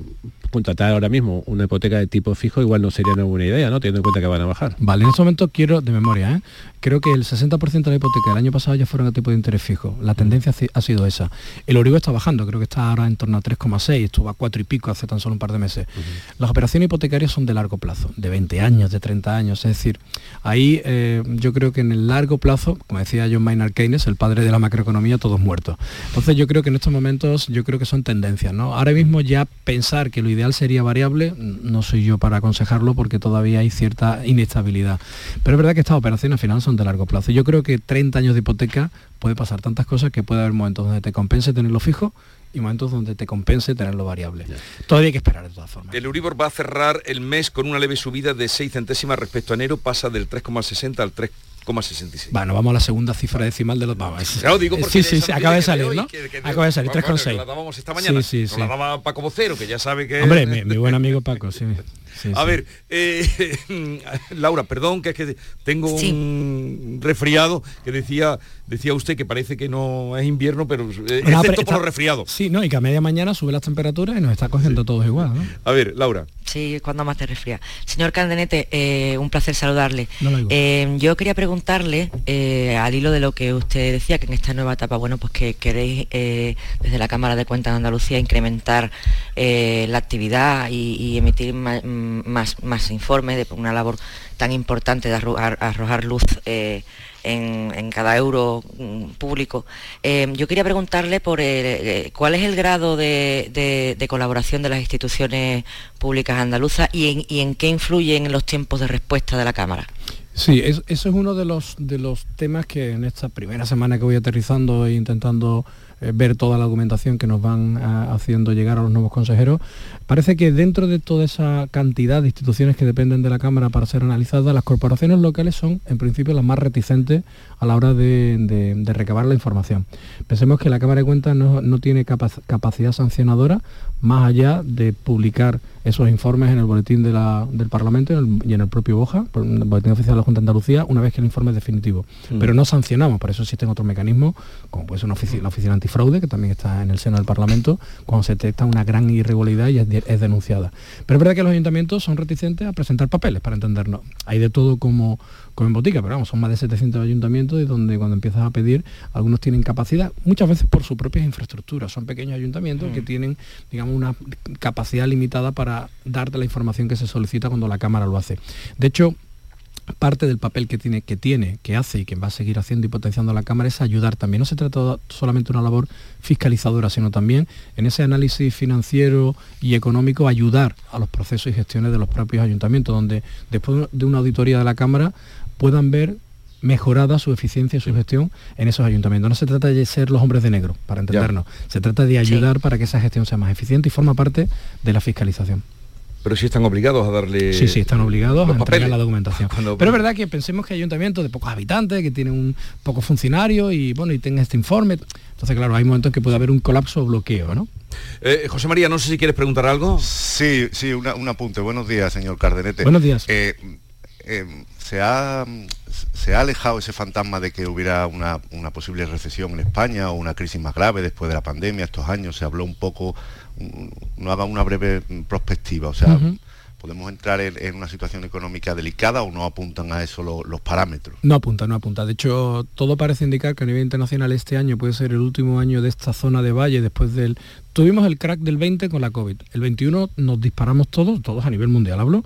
contratar ahora mismo una hipoteca de tipo fijo igual no sería una buena idea, ¿no? Teniendo en cuenta que van a bajar. Vale, en este momento quiero, de memoria, ¿eh? creo que el 60% de la hipoteca del año pasado ya fueron a tipo de interés fijo. La tendencia ha sido esa. El Oribo está bajando, creo que está ahora en torno a 3,6, estuvo a 4 y pico hace tan solo un par de meses. Las operaciones hipotecarias son de largo plazo, de 20 años, de 30 años, es decir, ahí eh, yo creo que en el largo plazo, como decía John Maynard Keynes, el padre de la macroeconomía, todos muertos. Entonces yo creo que en estos momentos, yo creo que son ¿no? Ahora mismo ya pensar que lo ideal sería variable, no soy yo para aconsejarlo porque todavía hay cierta inestabilidad. Pero es verdad que estas operaciones al final son de largo plazo. Yo creo que 30 años de hipoteca puede pasar tantas cosas que puede haber momentos donde te compense tenerlo fijo y momentos donde te compense tenerlo variable. Todavía hay que esperar de todas formas. El Euribor va a cerrar el mes con una leve subida de 6 centésimas respecto a enero, pasa del 3,60 al 3 bueno, vamos a la segunda cifra decimal de los... Vamos, lo digo porque sí, sí, sí, acaba de salir, ¿no? acaba de salir, 3,6. La dábamos esta mañana, sí, sí, sí. la daba Paco Vocero, que ya sabe que... Hombre, mi, buen amigo Paco, sí. A ver, eh, Laura, perdón, que es que tengo un resfriado que decía decía usted que parece que no es invierno, pero eh, excepto por los resfriados. Sí, no, y que a media mañana sube las temperaturas y nos está cogiendo todos igual. ¿no? A ver, Laura. Sí, cuando más te resfría. Señor Candenete, eh, un placer saludarle. yo quería preguntarle, al hilo de lo que usted decía, que en esta nueva etapa, bueno, pues que queréis desde la Cámara de Cuentas de Andalucía incrementar la actividad y, emitir más, más, informes de una labor tan importante de arrojar, luz eh, en, cada euro mm, público. Eh, yo quería preguntarle por eh, cuál es el grado de, colaboración de las instituciones públicas andaluzas y en, qué influyen en los tiempos de respuesta de la Cámara. Sí, eso es uno de los, de los temas que en esta primera semana que voy aterrizando e intentando eh, ver toda la documentación que nos van ah, haciendo llegar a los nuevos consejeros. Parece que dentro de toda esa cantidad de instituciones que dependen de la Cámara para ser analizadas, las corporaciones locales son en principio las más reticentes a la hora de, recabar la información. Pensemos que la Cámara de Cuentas no, tiene capacidad sancionadora más allá de publicar esos informes en el boletín del Parlamento y en el propio BOJA, el boletín oficial de la Junta de Andalucía, una vez que el informe es definitivo. Mm. Pero no sancionamos, para eso existen otros mecanismos, como puede ser una oficina, la oficina antifraude, que también está en el seno del Parlamento, cuando se detecta una gran irregularidad y es, denunciada. Pero es verdad que los ayuntamientos son reticentes a presentar papeles, para entendernos. Hay de todo como, como en botica, pero vamos, son más de 700 ayuntamientos y donde cuando empiezas a pedir, algunos tienen capacidad, muchas veces por sus propias infraestructuras. Son pequeños ayuntamientos que mm. tienen, digamos, una capacidad limitada para darte la información que se solicita cuando la Cámara lo hace. De hecho, parte del papel que tiene, que tiene, que hace y que va a seguir haciendo y potenciando la Cámara es ayudar también. No se trata solamente de una labor fiscalizadora, sino también en ese análisis financiero y económico ayudar a los procesos y gestiones de los propios ayuntamientos, donde después de una auditoría de la Cámara puedan ver mejorada su eficiencia y su gestión en esos ayuntamientos. No se trata de ser los hombres de negro, para entendernos. Se trata de ayudar para que esa gestión sea más eficiente y forma parte de la fiscalización. Pero sí están obligados a darle... Sí, sí, están obligados a entregar la documentación. Pero es verdad que pensemos que hay ayuntamientos de pocos habitantes, que tienen un poco funcionario y bueno, y tengan este informe. Entonces, claro, hay momentos en que puede haber un colapso o bloqueo, ¿no? Eh, José María, no sé si quieres preguntar algo. Sí, sí, un apunte. Buenos días, señor Cardenete. Buenos días. Eh, eh, se ha, se ha alejado ese fantasma de que hubiera una, posible recesión en España o una crisis más grave después de la pandemia. Estos años se habló un poco, no haga una breve prospectiva, o sea, podemos entrar en, una situación económica delicada o no apuntan a eso los parámetros. No apunta, no apunta. De hecho, todo parece indicar que a nivel internacional este año puede ser el último año de esta zona de valle después del tuvimos el crack del 20 con la COVID. El 21 nos disparamos todos, todos a nivel mundial hablo,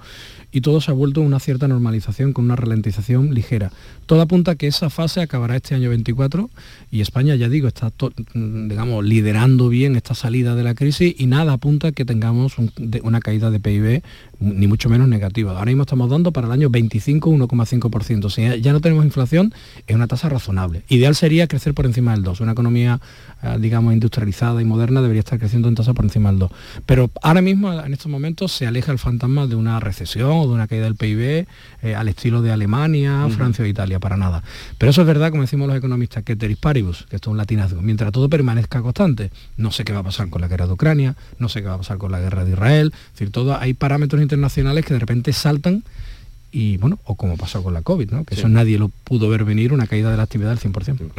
y todo se ha vuelto una cierta normalización con una ralentización ligera. Todo apunta a que esa fase acabará este año 24 y España, ya digo, está mm, digamos, liderando bien esta salida de la crisis y nada apunta a que tengamos una caída de PIB ni mucho menos negativa. Ahora mismo estamos dando para el año 25 1,5%. Si ya no tenemos inflación, es una tasa razonable. Ideal sería crecer por encima del 2. Una economía, digamos, industrializada y moderna debería estar creciendo en tasa por encima del 2. Pero ahora mismo, en estos momentos, se aleja el fantasma de una recesión o de una caída del PIB eh, al estilo de Alemania, Francia o Italia, para nada. Pero eso es verdad, como decimos los economistas, que teris paribus, que esto es un latinazgo, mientras todo permanezca constante. No sé qué va a pasar con la guerra de Ucrania, no sé qué va a pasar con la guerra de Israel, es decir, todo, hay parámetros internacionales que de repente saltan y bueno, o como pasó con la COVID, ¿no? que eso nadie lo pudo ver venir, una caída de la actividad del 100%.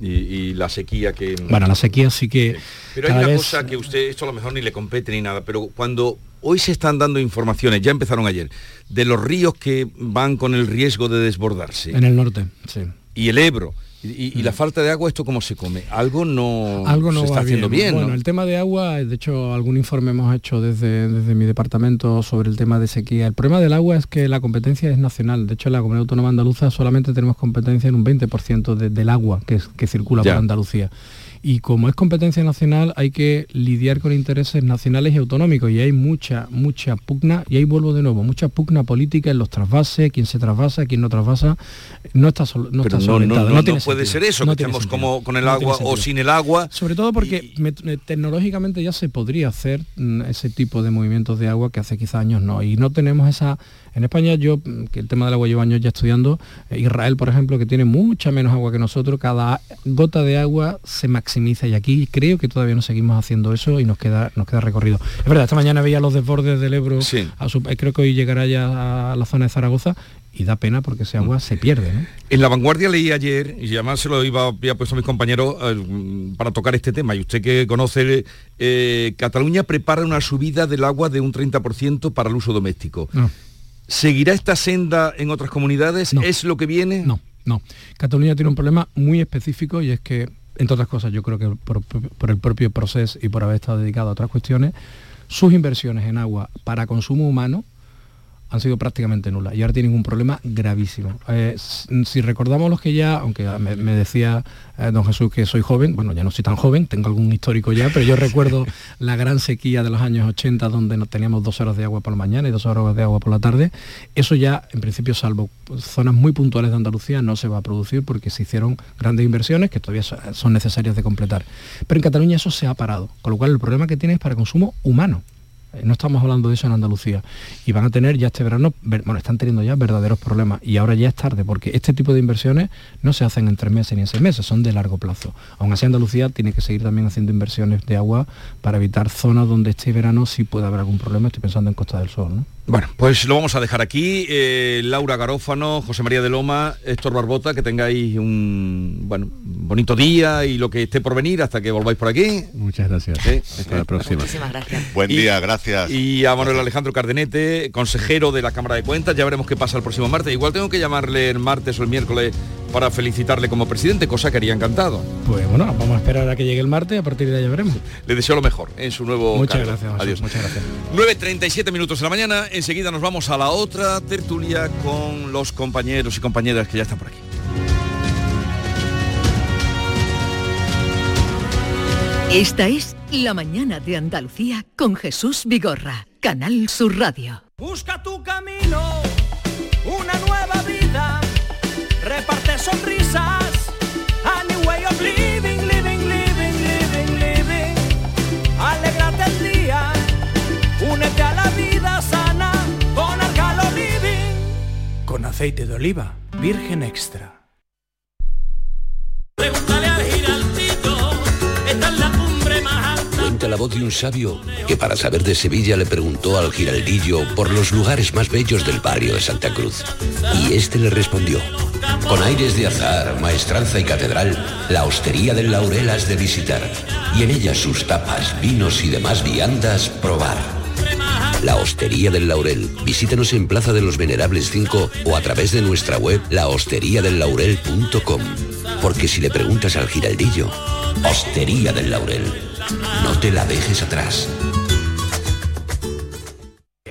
Y, la sequía que... Bueno, la sequía sí que... Pero hay una cosa que usted, esto a lo mejor ni le compete ni nada, pero cuando hoy se están dando informaciones, ya empezaron ayer, de los ríos que van con el riesgo de desbordarse. En el norte, sí. Y el Ebro y, la falta de agua, ¿esto cómo se come? Algo no, Algo no se está haciendo bien. bueno, el tema de agua, de hecho, algún informe hemos hecho desde, desde mi departamento sobre el tema de sequía. El problema del agua es que la competencia es nacional. De hecho, en la Comunidad Autónoma Andaluza solamente tenemos competencia en un 20% del agua que, que circula por Andalucía y como es competencia nacional hay que lidiar con intereses nacionales y autonómicos y hay mucha, mucha pugna, y ahí vuelvo de nuevo, mucha pugna política en los trasvases, quién se trasvasa, quién no trasvasa, no está, no está no, no, no, puede ser eso, que estemos como con el agua o sin el agua. Sobre todo porque tecnológicamente ya se podría hacer mm, ese tipo de movimientos de agua que hace quizá años no, y no tenemos esa en España yo, que el tema del agua llevo años ya estudiando, eh, Israel, por ejemplo, que tiene mucha menos agua que nosotros, cada gota de agua se maximiza y aquí creo que todavía no seguimos haciendo eso y nos queda, nos queda recorrido. Es verdad, esta mañana veía los desbordes del Ebro, eh, creo que hoy llegará ya a la zona de Zaragoza y da pena porque ese agua se pierde. En La Vanguardia leí ayer, y además se lo iba, había puesto a mis compañeros eh, para tocar este tema, y usted que conoce, Cataluña prepara una subida del agua de un 30% para el uso doméstico. No. ¿Seguirá esta senda en otras comunidades? ¿Es lo que viene? No, no. Cataluña tiene un problema muy específico y es que, entre otras cosas, yo creo que por, por el propio proceso y por haber estado dedicado a otras cuestiones, sus inversiones en agua para consumo humano han sido prácticamente nulas y ahora tienen un problema gravísimo. Eh, si recordamos los que ya, aunque me, decía eh, don Jesús que soy joven, bueno, ya no soy tan joven, tengo algún histórico ya, pero yo recuerdo la gran sequía de los años 80 donde no teníamos dos horas de agua por la mañana y dos horas de agua por la tarde. Eso ya, en principio, salvo zonas muy puntuales de Andalucía, no se va a producir porque se hicieron grandes inversiones que todavía son necesarias de completar. Pero en Cataluña eso se ha parado, con lo cual el problema que tiene es para consumo humano no estamos hablando de eso en Andalucía. Y van a tener ya este verano, bueno, están teniendo ya verdaderos problemas. Y ahora ya es tarde, porque este tipo de inversiones no se hacen en tres meses ni en seis meses, son de largo plazo. Aún así Andalucía tiene que seguir también haciendo inversiones de agua para evitar zonas donde este verano sí puede haber algún problema. Estoy pensando en Costa del Sol. ¿no? Bueno, pues lo vamos a dejar aquí. Eh, Laura Garófano, José María de Loma, Héctor Barbota, que tengáis un bueno, bonito día y lo que esté por venir hasta que volváis por aquí. Muchas gracias. Hasta la próxima. Muchísimas gracias. Buen día, gracias. Y a Manuel Alejandro Cardenete, consejero de la Cámara de Cuentas. Ya veremos qué pasa el próximo martes. Igual tengo que llamarle el martes o el miércoles para felicitarle como presidente, cosa que haría encantado. Pues bueno, vamos a esperar a que llegue el martes y a partir de ahí ya veremos. Le deseo lo mejor en su nuevo Muchas gracias. Adiós. Muchas gracias. 9.37 minutos de la mañana. Enseguida nos vamos a la otra tertulia con los compañeros y compañeras que ya están por aquí. Esta es La Mañana de Andalucía con Jesús Vigorra, Canal Sur Radio. Busca tu camino, una nueva vida, aceite de oliva, virgen extra. Pregúntale al giraldito, esta es la cumbre más alta. Cuenta la voz de un sabio que para saber de Sevilla le preguntó al giraldillo por los lugares más bellos del barrio de Santa Cruz. Y este le respondió, con aires de azar, maestranza y catedral, la hostería del Laurel has de visitar. Y en ella sus tapas, vinos y demás viandas probar. La Hostería del Laurel. Visítanos en Plaza de los Venerables 5 o a través de nuestra web lahosteriadellaurel.com. Porque si le preguntas al giraldillo, Hostería del Laurel, No te la dejes atrás.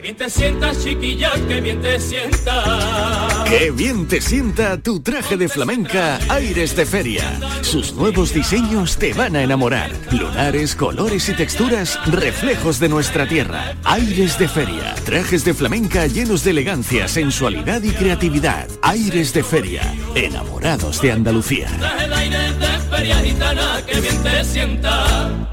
Que bien te sientas, chiquilla, que bien te sientas. Qué bien te sienta tu traje de flamenca Aires de Feria. Sus nuevos diseños te van a enamorar. Lunares, colores y texturas, reflejos de nuestra tierra. Aires de Feria. Trajes de flamenca llenos de elegancia, sensualidad y creatividad. Aires de Feria. Enamorados de Andalucía. Traje de aire de feria gitana, que bien te sientas.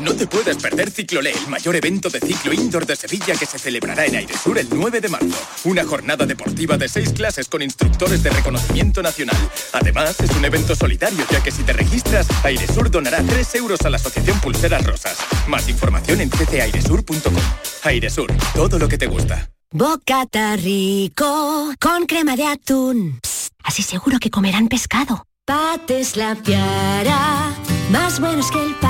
No te puedes perder Ciclolé, el mayor evento de ciclo indoor de Sevilla que se celebrará en Airesur el 9 de marzo. Una jornada deportiva de seis clases con instructores de reconocimiento nacional. Además, es un evento solidario, ya que si te registras, Airesur donará 3 euros a la Asociación Pulseras Rosas. Más información en ccairesur.com. Airesur, todo lo que te gusta. Bocata rico con crema de atún. Psst, así seguro que comerán pescado. Pates la piara, más buenos que el pan.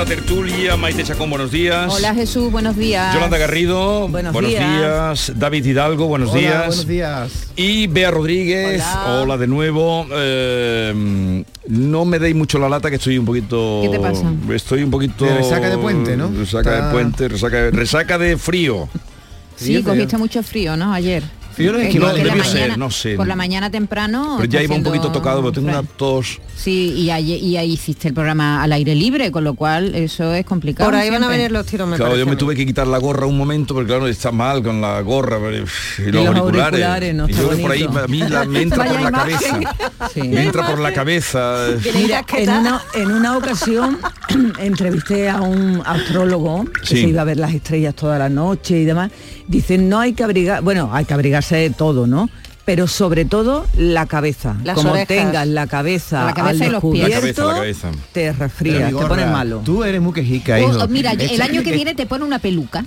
La tertulia. Maite Chacón, buenos días. Hola Jesús, buenos días. Yolanda Garrido, Buenos días. días. David Hidalgo, buenos Hola, días. buenos días. Y Bea Rodríguez, hola, de nuevo. Eh, no me deis mucho la lata que estoy un poquito... ¿Qué te pasa? Estoy un poquito... De resaca de puente, ¿no? Resaca Está- de puente, resaca de, resaca de frío. Sí, cogiste mucho frío, ¿no? Ayer. No es Eh, que no, la debió ser, mañana- no sé. Por la mañana temprano. Pero ya iba un poquito tocado, pero tengo una tos... Sí, y ahí, y ahí hiciste el programa al aire libre, con lo cual eso es complicado. Por ahí van a venir los tiros, me Claro, yo me tuve que quitar la gorra un momento porque claro, está mal con la gorra pero, y los, los auriculares. auriculares, no y está yo por ahí bonito. a mí la- me entra por la imagen. cabeza. Me entra por la cabeza. Mira, en una, en una ocasión entrevisté a un astrólogo que se iba a ver las estrellas toda la noche y demás. Dicen, no hay que abrigar, bueno, hay que abrigarse de todo, ¿no? Pero sobre todo la cabeza. Las Como orejas. tengas la cabeza, La cabeza al y los pies. La cabeza, descubierto, la cabeza. te resfrías, te pones malo. Tú eres muy quejica, O- hijo. mira, el año que que- viene te pone una peluca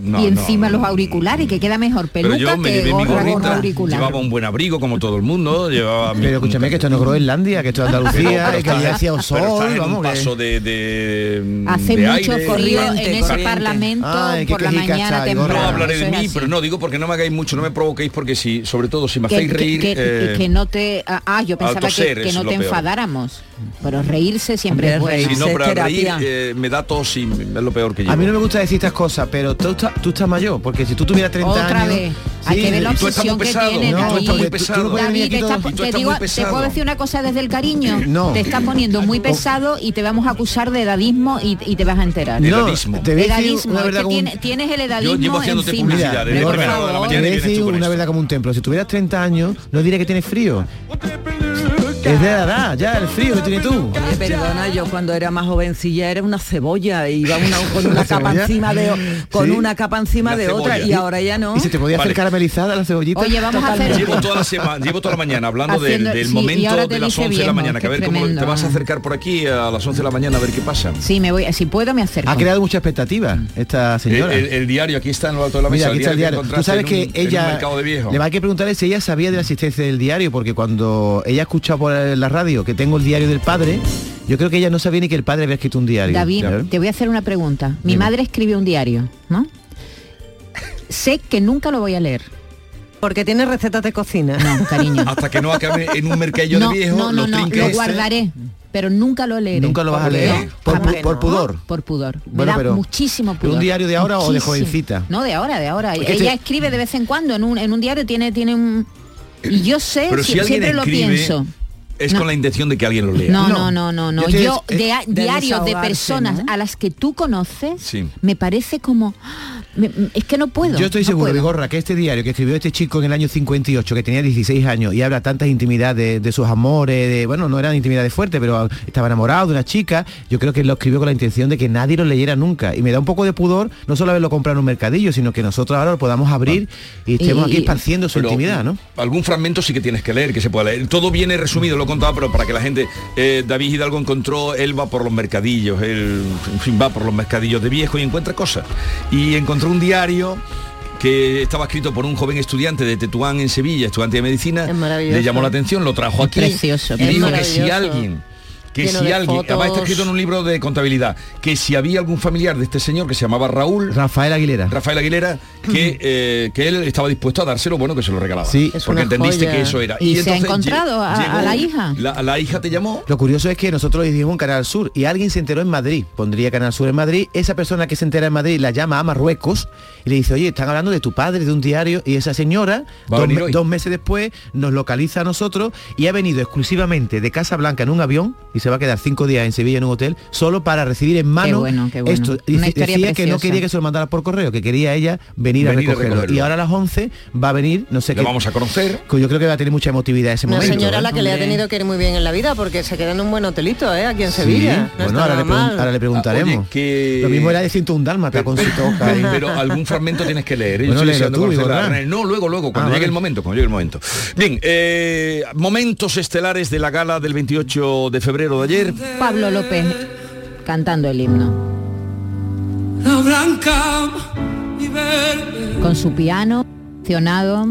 No, y encima no. los auriculares, que queda mejor Pero peluca yo me que llevé mi gorra gorrita, auricular. llevaba un buen abrigo como todo el mundo, llevaba mi- Pero escúchame que esto no es Groenlandia, que esto es Andalucía, Pero y que allí estás- hacía pero sol, un vamos, que... paso de, de- Hace de mucho aire. frío en ese corriente. parlamento Ay, por la mañana Igor. No temprano. hablaré de mí, así. pero no digo porque no me hagáis mucho, no me provoquéis porque si, sobre todo si me que, hacéis reír. que- eh, que no te ah, ah, yo pensaba que, toser, que eso no te enfadáramos pero reírse siempre es bueno si no, pero reír eh, me da tos y es lo peor que llevo. A mí no me gusta decir estas cosas, pero tú, estás- tú estás mayor, porque si tú tuvieras 30 otra años... vez hay que ver la y tú estás muy obsesión que no, David. tú estás muy pesado. David, te, puedo decir una cosa desde el cariño No. te estás poniendo muy pesado y te vamos a acusar de edadismo y, y te vas a enterar De No, edadismo. te voy edadismo una es que como un- tiene- tienes el edadismo Yo llevo haciéndote encima publicidad la te voy a decir una verdad como un templo. Si tuvieras 30 años, no diría que tienes frío. Es de la edad, ya, el frío que tienes tú. Oye, perdona, yo cuando era más jovencilla era una cebolla, iba una- con una capa cebolla? encima de con Sí. una capa encima Una de otra y ahora ya no. Y se te podía Vale. hacer caramelizada la cebollita. Oye, vamos a hacer- Llevo toda la semana, llevo toda la mañana hablando del- Haciendo- del, sí, y momento de las dice 11 de la mañana, que a ver cómo te vas a acercar por aquí a las 11 de la mañana a ver qué pasa. sí me voy si puedo me acerco Ha creado mucha expectativa esta señora. el- el diario aquí está en lo alto de la mesa. Mira, aquí está el diario. Tú sabes que ella le va a que preguntarle si ella sabía de la existencia del diario, porque cuando ella escucha la radio que tengo el diario del padre, yo creo que ella no sabía ni que el padre había escrito un diario. David, ¿sabes? te voy a hacer una pregunta. Mi Dime. madre escribe un diario, ¿no? sé que nunca lo voy a leer. Porque tiene recetas de cocina. No, cariño. Hasta que no acabe en un mercadillo no, de viejo, no, no, los no, lo guardaré, pero nunca lo leeré. Nunca lo vas a leer. Por, pudor. Por pudor. Me Bueno, da pero- muchísimo ¿pero pudor. un diario de ahora o de jovencita? No, de ahora, de ahora. Porque Ella este- escribe de vez en cuando en un, en un diario, tiene, tiene un... Y yo sé, Pero si siempre lo pienso. Es No. con la intención de que alguien lo lea. No, no, no, no, no. Yo Yo, eh, de, personas ¿no? a las que tú conoces, Sí. me parece como... me- es que no puedo. Yo estoy no seguro. Vigorra, que este diario que escribió este chico en el año 58, que tenía 16 años y habla tantas intimidades de sus amores, de, bueno, no eran intimidades fuertes, pero estaba enamorado de una chica, yo creo que lo escribió con la intención de que nadie lo leyera nunca. Y me da un poco de pudor no solo haberlo comprado en un mercadillo, sino que nosotros ahora lo podamos abrir y estemos Y- aquí esparciendo su Pero intimidad, ¿no? Algún fragmento sí que tienes que leer, que se pueda leer. Todo viene resumido, lo he contado, pero para que la gente... eh, David Hidalgo encontró, él va por los mercadillos, él, en fin, va por los mercadillos de viejo y encuentra cosas. Y encontró un diario que estaba escrito por un joven estudiante de Tetuán en Sevilla, estudiante de medicina, le llamó la atención, lo trajo aquí precioso, y dijo que si alguien que si alguien, además está fotos. escrito en un libro de contabilidad, que si había algún familiar de este señor que se llamaba Raúl, Rafael Aguilera, Rafael Aguilera, que, eh, que él estaba dispuesto a dárselo, bueno, que se lo regalaba. Sí. Es porque entendiste joya. que eso era. ¿Y se ha encontrado a- a la hija? La, la hija te llamó. Lo curioso es que nosotros le dijimos un Canal Sur y alguien se enteró en Madrid, pondría Canal Sur en Madrid, esa persona que se entera en Madrid la llama a Marruecos y le dice, oye, están hablando de tu padre, de un diario, y esa señora, dos, me- dos meses después, nos localiza a nosotros y ha venido exclusivamente de Casa Blanca en un avión y se va a quedar cinco días en Sevilla en un hotel, solo para recibir en mano bueno, qué bueno. esto. Una decía que no quería que se lo mandara por correo, que quería ella venir, a Venir a recogerlo. recogerlo. Y ahora a las 11 va a venir, no sé qué. vamos a conocer. Yo creo que va a tener mucha emotividad ese Una momento. señora a la ¿eh? que le ha tenido que ir muy bien en la vida porque se queda en un buen hotelito, ¿eh? Aquí en Sí, Sevilla. No bueno, ahora le, ahora preguntaremos. Oye, que- Lo mismo era de 101 Dálmata con su toca. Pero algún fragmento tienes que leer. ¿eh? Bueno, tú. No, luego, luego, cuando Ah, llegue vale. el momento, cuando llegue el momento. Bien, eh, momentos estelares de la gala del 28 de febrero de ayer. Pablo López cantando el himno. La blanca y verde. Con su piano, emocionado.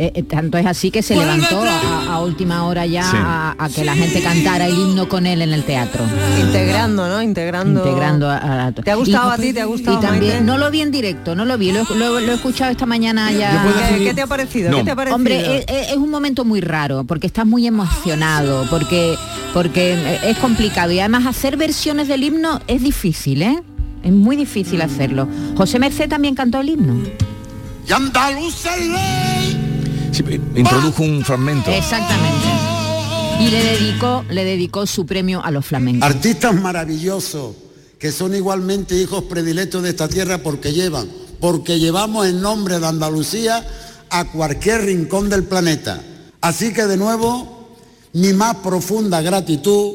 Eh, eh, tanto es así que se levantó a, a última hora ya Sí. a, a que la gente cantara el himno con él en el teatro. Integrando, ¿no? Integrando. Integrando a, a- ¿Te ha gustado a ti? ¿Te ha gustado, Y también, Maite? no lo vi en directo, no lo vi, lo, lo- lo he escuchado esta mañana ya. ¿Qué, qué te ha parecido? ¿Qué te ha parecido? Hombre, es, es- un momento muy raro, porque estás muy emocionado, porque, porque es complicado. Y además hacer versiones del himno es difícil, ¿eh? Es muy difícil hacerlo. José Merced también cantó el himno. Y andaluza el rey. Sí, introdujo un fragmento. Exactamente. Y le dedicó, le dedicó su premio a los flamencos. Artistas maravillosos que son igualmente hijos predilectos de esta tierra porque llevan, porque llevamos el nombre de Andalucía a cualquier rincón del planeta. Así que de nuevo, mi más profunda gratitud,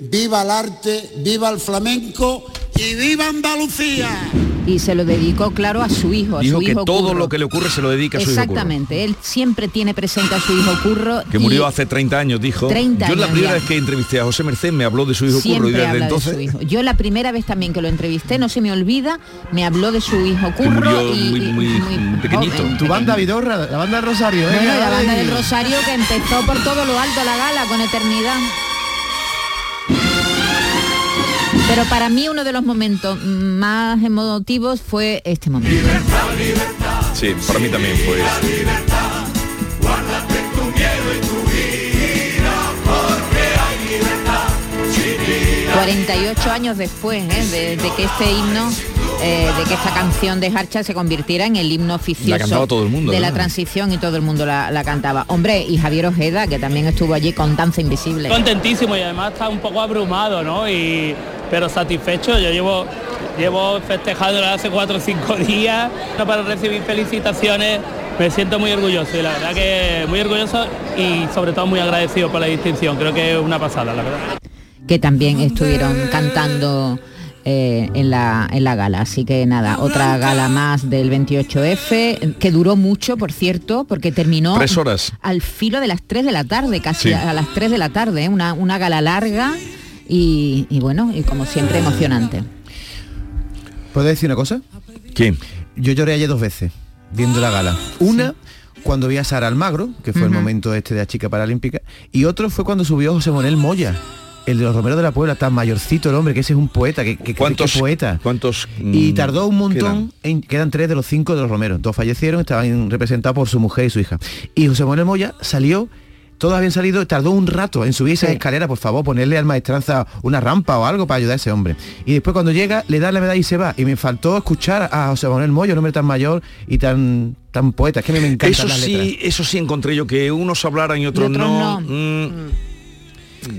viva el arte, viva el flamenco y viva Andalucía. Y se lo dedicó, claro, a su hijo. A Dijo su que hijo todo Curro. lo que le ocurre se lo dedica a su hijo. Exactamente, él siempre tiene presente a su hijo Curro. Que murió hace 30 años, dijo. 30 Yo la años primera ya. vez que entrevisté a José Merced me habló de su hijo Curro y desde habla entonces de su hijo. Yo la primera vez también que lo entrevisté, no se me olvida, me habló de su hijo que Curro murió y, muy, y- muy, muy pequeñito. joven, Tu banda Vidorra, la banda del Rosario, ¿eh? Bueno, la banda del Rosario que empezó por todo lo alto la gala con eternidad. Pero para mí uno de los momentos más emotivos fue este momento. Sí, para mí también fue. 48 años después ¿eh? de, de que este himno, eh, de que esta canción de Harcha se convirtiera en el himno oficioso La cantaba todo el mundo, de la transición y todo el mundo la, la cantaba. Hombre, y Javier Ojeda, que también estuvo allí con Danza Invisible. Contentísimo y además está un poco abrumado, ¿no? Y, pero satisfecho. Yo llevo, llevo festejándolo hace cuatro o cinco días no para recibir felicitaciones. Me siento muy orgulloso y la verdad que muy orgulloso y sobre todo muy agradecido por la distinción. Creo que es una pasada, la verdad. que también estuvieron cantando eh, en, la, en la gala. Así que nada, otra gala más del 28F, que duró mucho, por cierto, porque terminó Tres horas. al filo de las 3 de la tarde, casi Sí. a las 3 de la tarde, ¿eh? una, una gala larga y, y bueno, y como siempre emocionante. ¿Puedo decir una cosa? ¿Quién? Yo lloré ayer dos veces viendo la gala. Una cuando vi a Sara Almagro, que fue el momento este de la chica paralímpica, y otro fue cuando subió José Manuel Moya. El de los Romeros de la Puebla, tan mayorcito el hombre, que ese es un poeta, que, que, que- ¿Cuántos- que poeta. ¿Cuántos? Y mm, tardó un montón, quedan? en, quedan tres de los cinco de los Romeros. Dos fallecieron, estaban representados por su mujer y su hija. Y José Manuel Moya salió todos habían salido, tardó un rato en subir esa escalera, por favor, ponerle al maestranza una rampa o algo para ayudar a ese hombre. Y después cuando llega, le da la medalla y se va. Y me faltó escuchar a José Manuel Moyo, un hombre tan mayor y tan tan poeta, es que a mí me encanta. Eso sí, eso sí encontré yo, que unos hablaran y otros, no. Mm.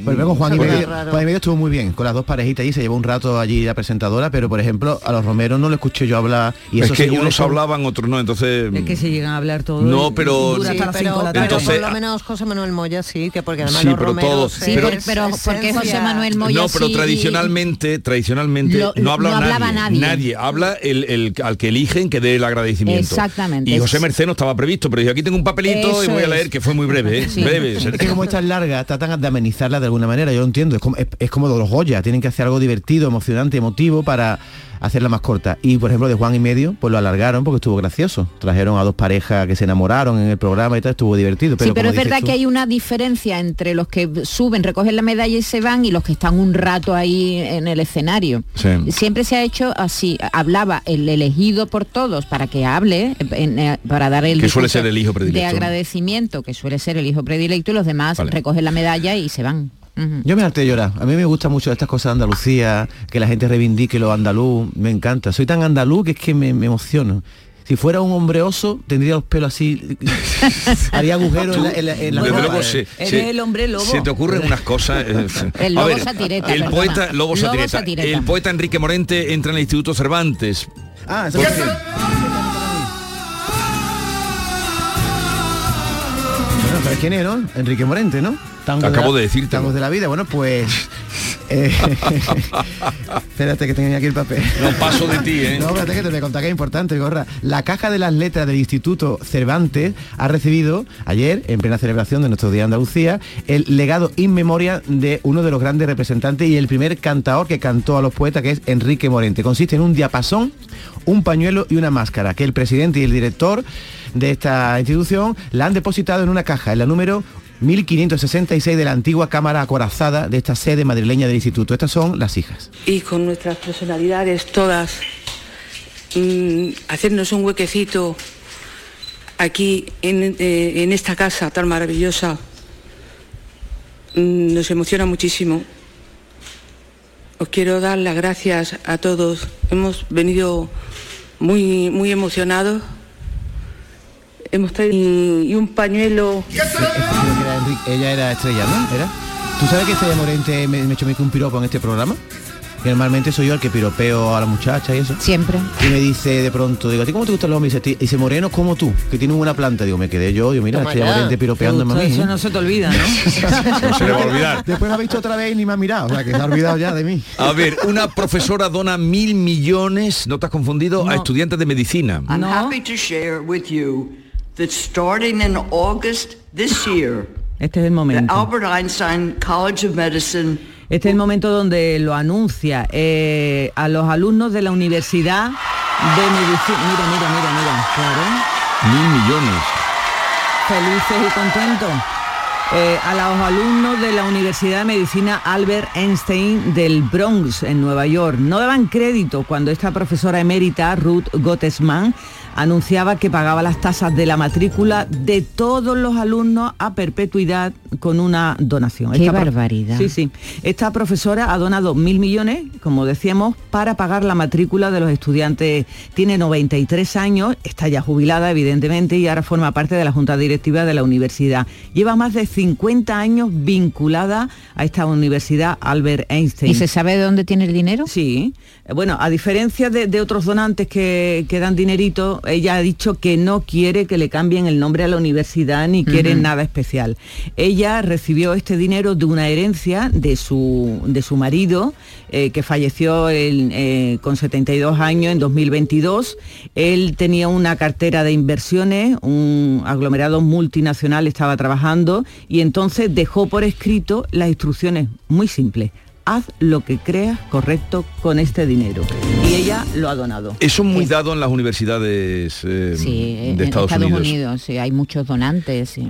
Pues luego Juan y, medio, Juan y medio estuvo muy bien, con las dos parejitas y se llevó un rato allí la presentadora, pero por ejemplo a los Romero no lo escuché yo hablar y es que unos hablaban, otros no, entonces... Es que se llegan a hablar todos. No, pero... Sí, pero, pero por lo menos José Manuel Moya sí, que porque además sí, los pero. Todos, sí, pero, pero porque José Manuel Moya No, pero sí, tradicionalmente, tradicionalmente Lo- no habla no hablaba nadie, nadie. Habla el, el- al que eligen que dé el agradecimiento. Exactamente. Y José Merced no estaba previsto, pero yo aquí tengo un papelito y voy a es. leer, que fue muy breve, ¿eh? Breve. Es que como es tan larga, tratan de amenizarla de alguna manera, yo lo entiendo, es como, es, es como los Goya, tienen que hacer algo divertido, emocionante, emotivo para hacerla más corta. Y por ejemplo de Juan y medio, pues lo alargaron porque estuvo gracioso. Trajeron a dos parejas que se enamoraron en el programa y tal, estuvo divertido. Pero sí, pero es verdad tú- que hay una diferencia entre los que suben, recogen la medalla y se van y los que están un rato ahí en el escenario. Sí. Siempre se ha hecho así, hablaba el elegido por todos para que hable, en, eh, para dar el Que suele ser el hijo de predilecto. agradecimiento, que suele ser el hijo predilecto, y los demás Vale. recogen la medalla y se van. Yo me harté de llorar. A mí me gusta mucho estas cosas de Andalucía, que la gente reivindique lo andaluz, me encanta. Soy tan andaluz que es que me, me emociono. Si fuera un hombre oso, tendría los pelos así, haría agujeros en la, en la- en la ropa. luego se, Eres se- el hombre lobo. se te ocurren unas cosas. eh, El lobo ver, satireta, El perdona. poeta Lobo Lobo Satireta. satireta. El poeta Enrique Morente entra en el Instituto Cervantes. Ah, eso ¿sabes quién es, no? Enrique Morente, ¿no? Tango Acabo la- de decírtelo. Tangos de la vida. Bueno, pues... eh, espérate que tenía aquí el papel. No paso de ti, ¿eh? No, espérate que te voy a contar que es importante, Gorra. La Caja de las Letras del Instituto Cervantes ha recibido ayer, en plena celebración de nuestro Día de Andalucía, el legado in memoria de uno de los grandes representantes y el primer cantador que cantó a los poetas, que es Enrique Morente. Consiste en un diapasón, un pañuelo y una máscara, que el presidente y el director de esta institución la han depositado en una caja, en la número 1566 de la antigua Cámara Acorazada de esta sede madrileña del instituto. Estas son las hijas. y con nuestras personalidades todas, mm, hacernos un huequecito aquí en, eh, esta casa tan maravillosa, mm, nos emociona muchísimo. Os quiero dar las gracias a todos. Hemos venido muy, muy emocionados. Hemos traído y, un pañuelo. Ella era estrella, ¿no? ¿Tú sabes que Estrella Morente me, me echó un piropo en este programa? Que normalmente soy yo el que piropeo a la muchacha y eso. Siempre. Y me dice de pronto, digo, ¿a ti cómo te gustan los hombres? Y dice, morenos como tú, que tienen buena planta. Digo, me quedé yo, digo, mira. Morente piropeándome a mí. Eso ¿eh? no se te olvida, ¿no? No se le va a olvidar. Después ha visto otra vez y ni me ha mirado, o sea, que se ha olvidado ya de mí. A ver, una profesora dona mil millones, ¿no te has confundido? A estudiantes de medicina. I'm happy to share with you that starting in August this year, Este es el the momento. Albert Einstein College of Medicine Este es el momento donde lo anuncia eh, a los alumnos de la Universidad de Medicina. Mira, mira, mira, mira. Claro. Mil millones. Felices y contentos. Eh, a los alumnos de la Universidad de Medicina Albert Einstein del Bronx, en Nueva York. No daban crédito cuando esta profesora emérita, Ruth Gottesman, anunciaba que pagaba las tasas de la matrícula de todos los alumnos a perpetuidad con una donación. Qué Esta barbaridad. Sí, sí. Esta profesora ha donado mil millones, como decíamos, para pagar la matrícula de los estudiantes. Tiene 93 años, está ya jubilada, evidentemente, y ahora forma parte de la Junta Directiva de la universidad. Lleva más de 50 años vinculada a esta universidad Albert Einstein. ¿Y se sabe de dónde tiene el dinero? Sí. Bueno, a diferencia de, de otros donantes que, que dan dinerito, ella ha dicho que no quiere que le cambien el nombre a la universidad ni quiere nada especial. Ella recibió este dinero de una herencia de su, de su marido, eh, que falleció en, eh, con 72 años en 2022. Él tenía una cartera de inversiones, un aglomerado multinacional estaba trabajando y entonces dejó por escrito las instrucciones muy simples. Haz lo que creas correcto con este dinero. Y ella lo ha donado. Eso es muy dado en las universidades eh, Sí, de en Estados, Estados Unidos. Unidos, sí, hay muchos donantes. sí,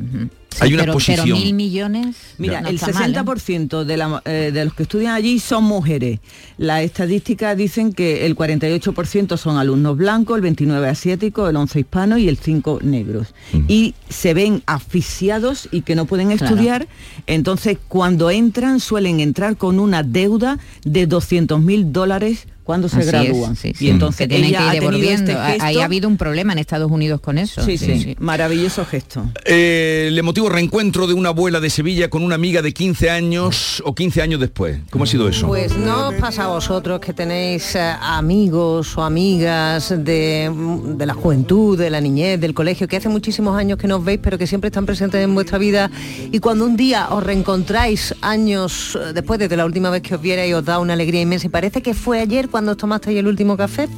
Hay una pero, exposición. Pero mil millones. Mira, no el está mal, ¿eh? 60% de, la- eh, de los que estudian allí son mujeres. Las estadísticas dicen que el 48% son alumnos blancos, el 29% asiáticos, el 11% hispano y el 5% negros. Y se ven asfixiados y que no pueden Claro. estudiar. Entonces, cuando entran, suelen entrar con una deuda de 200 mil dólares cuando se Así es, gradúan. sí, sí. Y entonces que tienen ella que ir ha tenido devolviendo. este Ha- Ahí gesto. ha habido un problema en Estados Unidos con eso. Sí, sí, maravilloso gesto. Eh, el emotivo reencuentro de una abuela de Sevilla con una amiga de 15 años o 15 años después. ¿Cómo ha sido eso? Pues no os pasa a vosotros que tenéis eh, amigos o amigas de, de la juventud, de la niñez, del colegio, que hace muchísimos años que no os veis, pero que siempre están presentes en vuestra vida. Y cuando un día os reencontráis años eh, después de la última vez que os viera y os da una alegría inmensa, y parece que fue ayer cuando tomasteis el último café.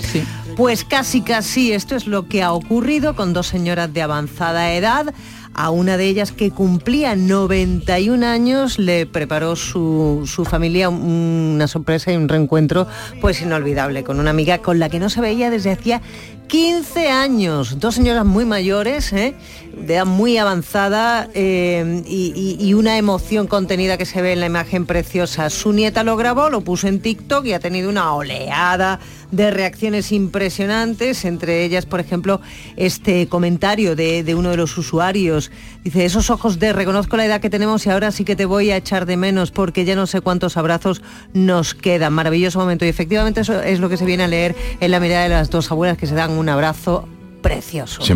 Pues casi casi esto es lo que ha ocurrido con dos señoras de avanzada edad. A una de ellas que cumplía 91 años le preparó su, su familia un- una sorpresa y un reencuentro pues inolvidable con una amiga con la que no se veía desde hacía 15 años. Dos señoras muy mayores, ¿eh? De edad muy avanzada eh, y, una emoción contenida que se ve en la imagen preciosa. Su nieta lo grabó, lo puso en TikTok y ha tenido una oleada de reacciones impresionantes, entre ellas, por ejemplo, este comentario de, de uno de los usuarios. Dice, esos ojos de reconozco la edad que tenemos y ahora sí que te voy a echar de menos porque ya no sé cuántos abrazos nos quedan. Maravilloso momento. Y efectivamente eso es lo que se viene a leer en la mirada de las dos abuelas que se dan un abrazo precioso. Sí.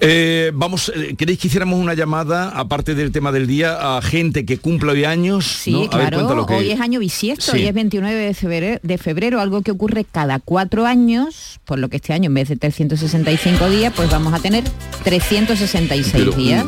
Eh, vamos, eh, ¿queréis que hiciéramos una llamada, aparte del tema del día, a gente que cumple hoy años? Sí, ¿no? A ver, claro, que- hoy es año bisiesto, Sí. hoy es 29 de febrero, de febrero, algo que ocurre cada cuatro años, por lo que este año en vez de 365 días, pues vamos a tener 366 Pero, días.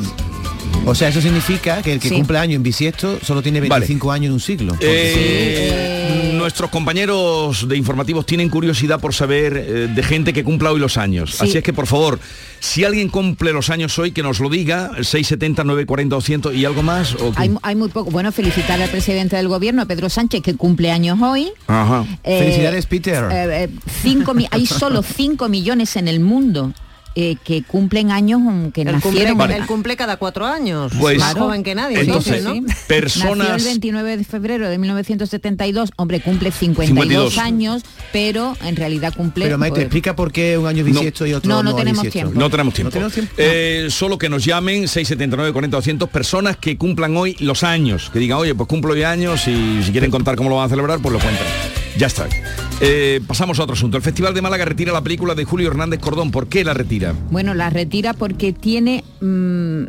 O sea, eso significa que el que Sí. cumple año en bisiesto solo tiene 25 años en un siglo. Eh, Nuestros compañeros de informativos tienen curiosidad por saber eh, de gente que cumpla hoy los años. Sí. Así es que, por favor, si alguien cumple los años hoy, que nos lo diga, 670, 940, 200 y algo más. Hay, hay muy poco. Bueno, felicitar al presidente del gobierno, a Pedro Sánchez, que cumple años hoy. Ajá. Eh, Felicidades, Peter. eh, eh, cinco hay solo 5 millones en el mundo eh, que cumplen años mm, que cumple, nacieron. él cumple cada cuatro años. Pues- más joven que nadie. Entonces, entonces, ¿no? personas- Nació el 29 de febrero de 1972, hombre, cumple 52, 52. años, pero en realidad cumple... Pero Maite, pues, explica por qué un año bisiesto y otro No, no no, tenemos tiempo. No tenemos tiempo. tenemos tiempo. Eh, solo que nos llamen 679 40 200 personas que cumplan hoy los años, que digan, oye, pues cumplo hoy años y si quieren contar cómo lo van a celebrar, pues lo cuentan. Ya está. Eh, pasamos a otro asunto. El Festival de Málaga retira la película de Julio Hernández Cordón. ¿Por qué la retira? Bueno, la retira porque tiene, mm,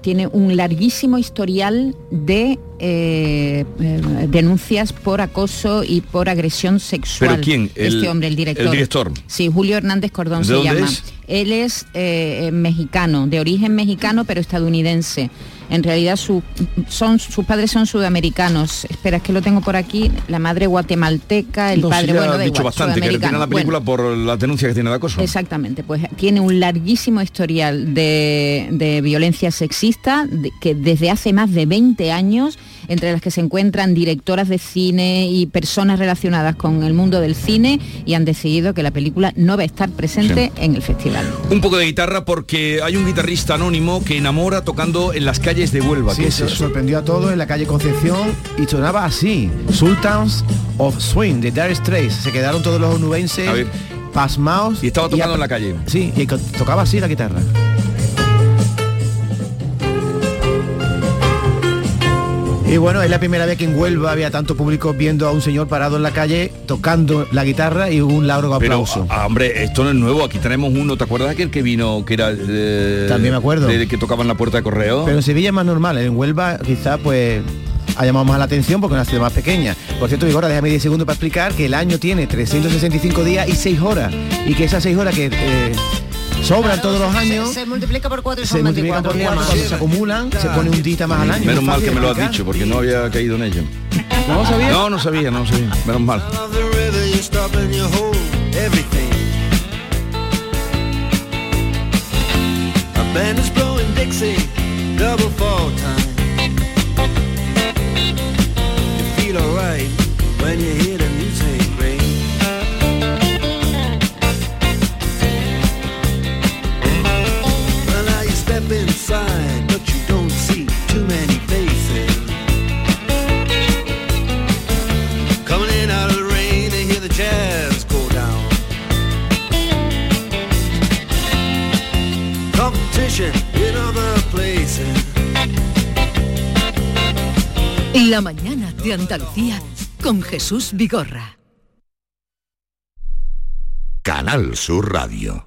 tiene un larguísimo historial de eh, eh, denuncias por acoso y por agresión sexual. ¿Pero quién? El- este hombre, el director. el director. Sí, Julio Hernández Cordón ¿De se llama. es? Él es mexicano, de origen mexicano, pero estadounidense. En realidad su- son, sus padres son sudamericanos. Espera, es que lo tengo por aquí. La madre guatemalteca, el No, padre, ya bueno, da dicho igual, bastante, que sudamericano. la película por las denuncias que tiene de acoso. Exactamente, pues tiene un larguísimo historial de, de violencia sexista de- que desde hace más de 20 años, entre las que se encuentran directoras de cine y personas relacionadas con el mundo del cine y han decidido que la película no va a estar presente en el festival. Un poco de guitarra porque hay un guitarrista anónimo que enamora tocando en las calles de Huelva. Sí, ¿Qué es eso eso? sorprendió a todos en la calle Concepción y sonaba así, Sultans of Swing de Dire Straits. Se quedaron todos los onubenses pasmaos. Y estaba tocando en la calle. Sí, y tocaba así la guitarra. Y bueno, es la primera vez que en Huelva había tanto público viendo a un señor parado en la calle tocando la guitarra y un largo Pero, aplauso. ah, hombre, esto no es nuevo. Aquí tenemos uno. ¿Te acuerdas aquel que vino, que era... eh, También me acuerdo. de- que tocaba en la puerta de correo? Pero en Sevilla es más normal, en Huelva quizá pues ha llamado más la atención porque es una ciudad más pequeña. Por cierto, Vigora, déjame 10 segundos para explicar que el año tiene 365 días y 6 horas. Y que esas 6 horas que eh, sobran todos los años Se, se multiplica por cuatro y se son multiplican 24 por días 4, más. cuando se acumulan, se pone un dita más al año. Menos mal que me lo has dicho, porque no había caído en ello. ¿No sabía? No, no sabía, no sabía. Menos mal. Of the river, too many faces. Coming in out of the rain and hear the jazz go down. Competition in other places. La mañana de Andalucía con Jesús Vigorra. Canal Sur Radio.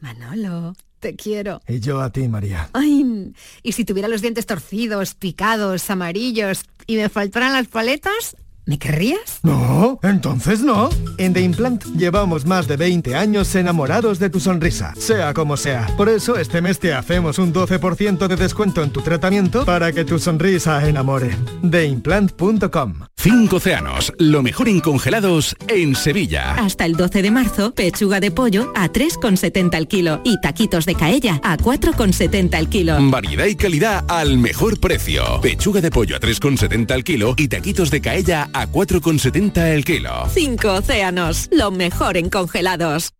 Manolo te quiero. Y yo a ti, María. Ay, y si tuviera los dientes torcidos, picados, amarillos y me faltaran las paletas, ¿Me querrías? No, entonces no. En The Implant llevamos más de 20 años enamorados de tu sonrisa, sea como sea. Por eso este mes te hacemos un 12% de descuento en tu tratamiento para que tu sonrisa enamore. TheImplant.com Cinco océanos, lo mejor en congelados en Sevilla. Hasta el 12 de marzo, pechuga de pollo a 3,70 al kilo y taquitos de caella a 4,70 al kilo. Variedad y calidad al mejor precio. Pechuga de pollo a 3,70 al kilo y taquitos de caella a 4,70 el kilo. Cinco océanos, lo mejor en congelados.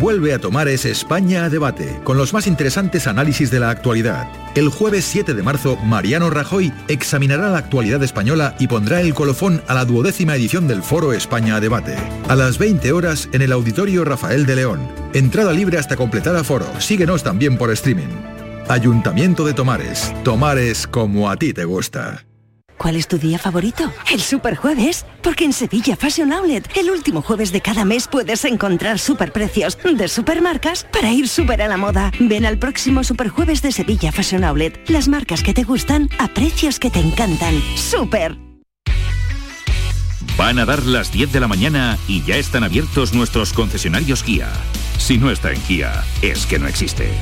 Vuelve a tomar ese España a debate, con los más interesantes análisis de la actualidad. El jueves 7 de marzo, Mariano Rajoy examinará la actualidad española y pondrá el colofón a la duodécima edición del Foro España a debate. A las 20 horas en el Auditorio Rafael de León. Entrada libre hasta completar aforo. Síguenos también por streaming. Ayuntamiento de Tomares. Tomares como a ti te gusta. ¿Cuál es tu día favorito? El Superjueves. Porque en Sevilla Fashion Outlet, el último jueves de cada mes puedes encontrar superprecios de supermarcas para ir súper a la moda. Ven al próximo Superjueves de Sevilla Fashion Outlet. Las marcas que te gustan a precios que te encantan. ¡Súper! Van a dar las 10 de la mañana y ya están abiertos nuestros concesionarios Kia. Si no está en Kia, es que no existe.